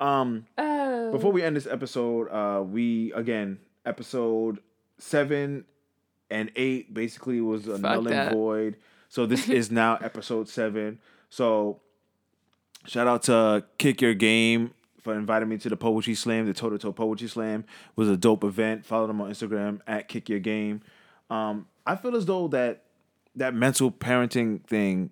Um, Oh. before we end this episode, uh, we again episode seven and eight basically was a null and that. void. So this <laughs> is now episode seven. So shout out to Kick Your Game for inviting me to the poetry slam. The Toe to Toe Poetry Slam was a dope event. Follow them on Instagram at Kick Your Game. Um, I feel as though that that mental parenting thing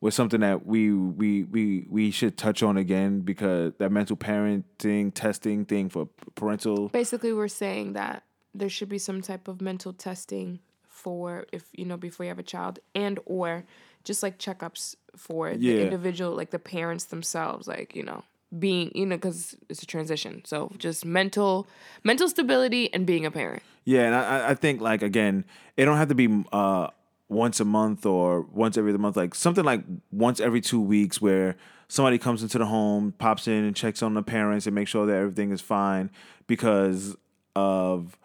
was something that we we we we should touch on again because that mental parenting testing thing for parental Basically, we're saying that there should be some type of mental testing for if you know before you have a child, and or just like checkups for Yeah. the individual, like the parents themselves, like you know being you know because it's a transition. So just mental mental stability and being a parent. Yeah, and I, I- think like again, it don't have to be uh once a month or once every other month. Like something like once every two weeks, where somebody comes into the home, pops in and checks on the parents and make sure that everything is fine because of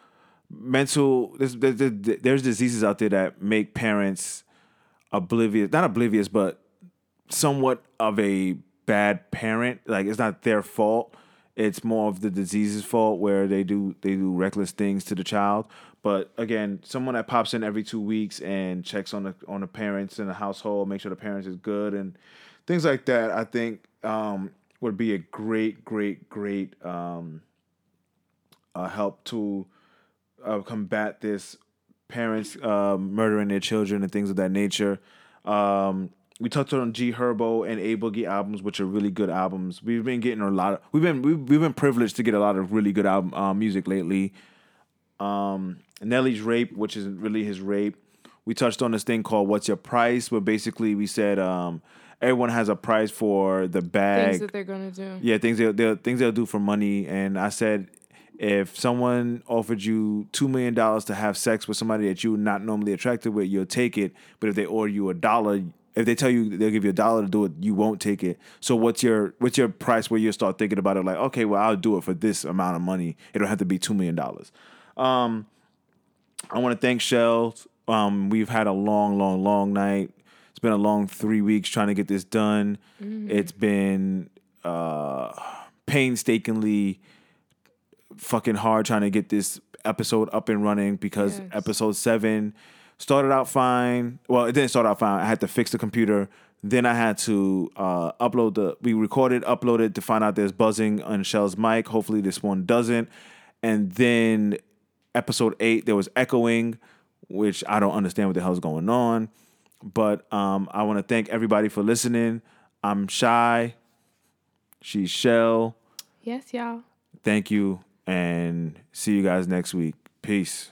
mental. There's there's, there's diseases out there that make parents oblivious, not oblivious, but somewhat of a bad parent. Like it's not their fault. It's more of the disease's fault where they do they do reckless things to the child. But again, someone that pops in every two weeks and checks on the on the parents in the household, make sure the parents is good and things like that. I think um, would be a great, great, great um, uh, help to uh, combat this parents uh, murdering their children and things of that nature. Um, we touched on G Herbo and A Boogie albums, which are really good albums. We've been getting a lot of we've been we've, we've been privileged to get a lot of really good album uh, music lately. Um, Nelly's Rape, which isn't really his rape. We touched on this thing called What's Your Price, where basically we said um, everyone has a price for the bag. Things that they're gonna do. Yeah, things they'll, they'll things they'll do for money. And I said, if someone offered you two million dollars to have sex with somebody that you're not normally attracted with, you'll take it. But if they order you a dollar, if they tell you they'll give you a dollar to do it, you won't take it. So what's your what's your price where you start thinking about it? Like, okay, well, I'll do it for this amount of money. It don't have to be two million dollars. Um, I want to thank Shell. Um, we've had a long, long, long night. It's been a long three weeks trying to get this done. It's been uh, painstakingly fucking hard trying to get this episode up and running because Yes. episode seven started out fine. Well, it didn't start out fine. I had to fix the computer. Then I had to uh, upload the. We recorded, uploaded to find out there's buzzing on Shell's mic. Hopefully, this one doesn't. And then episode eight, there was echoing, which I don't understand what the hell's going on. But um, I want to thank everybody for listening. I'm shy. She's Shell. Yes, y'all. Thank you, and see you guys next week. Peace.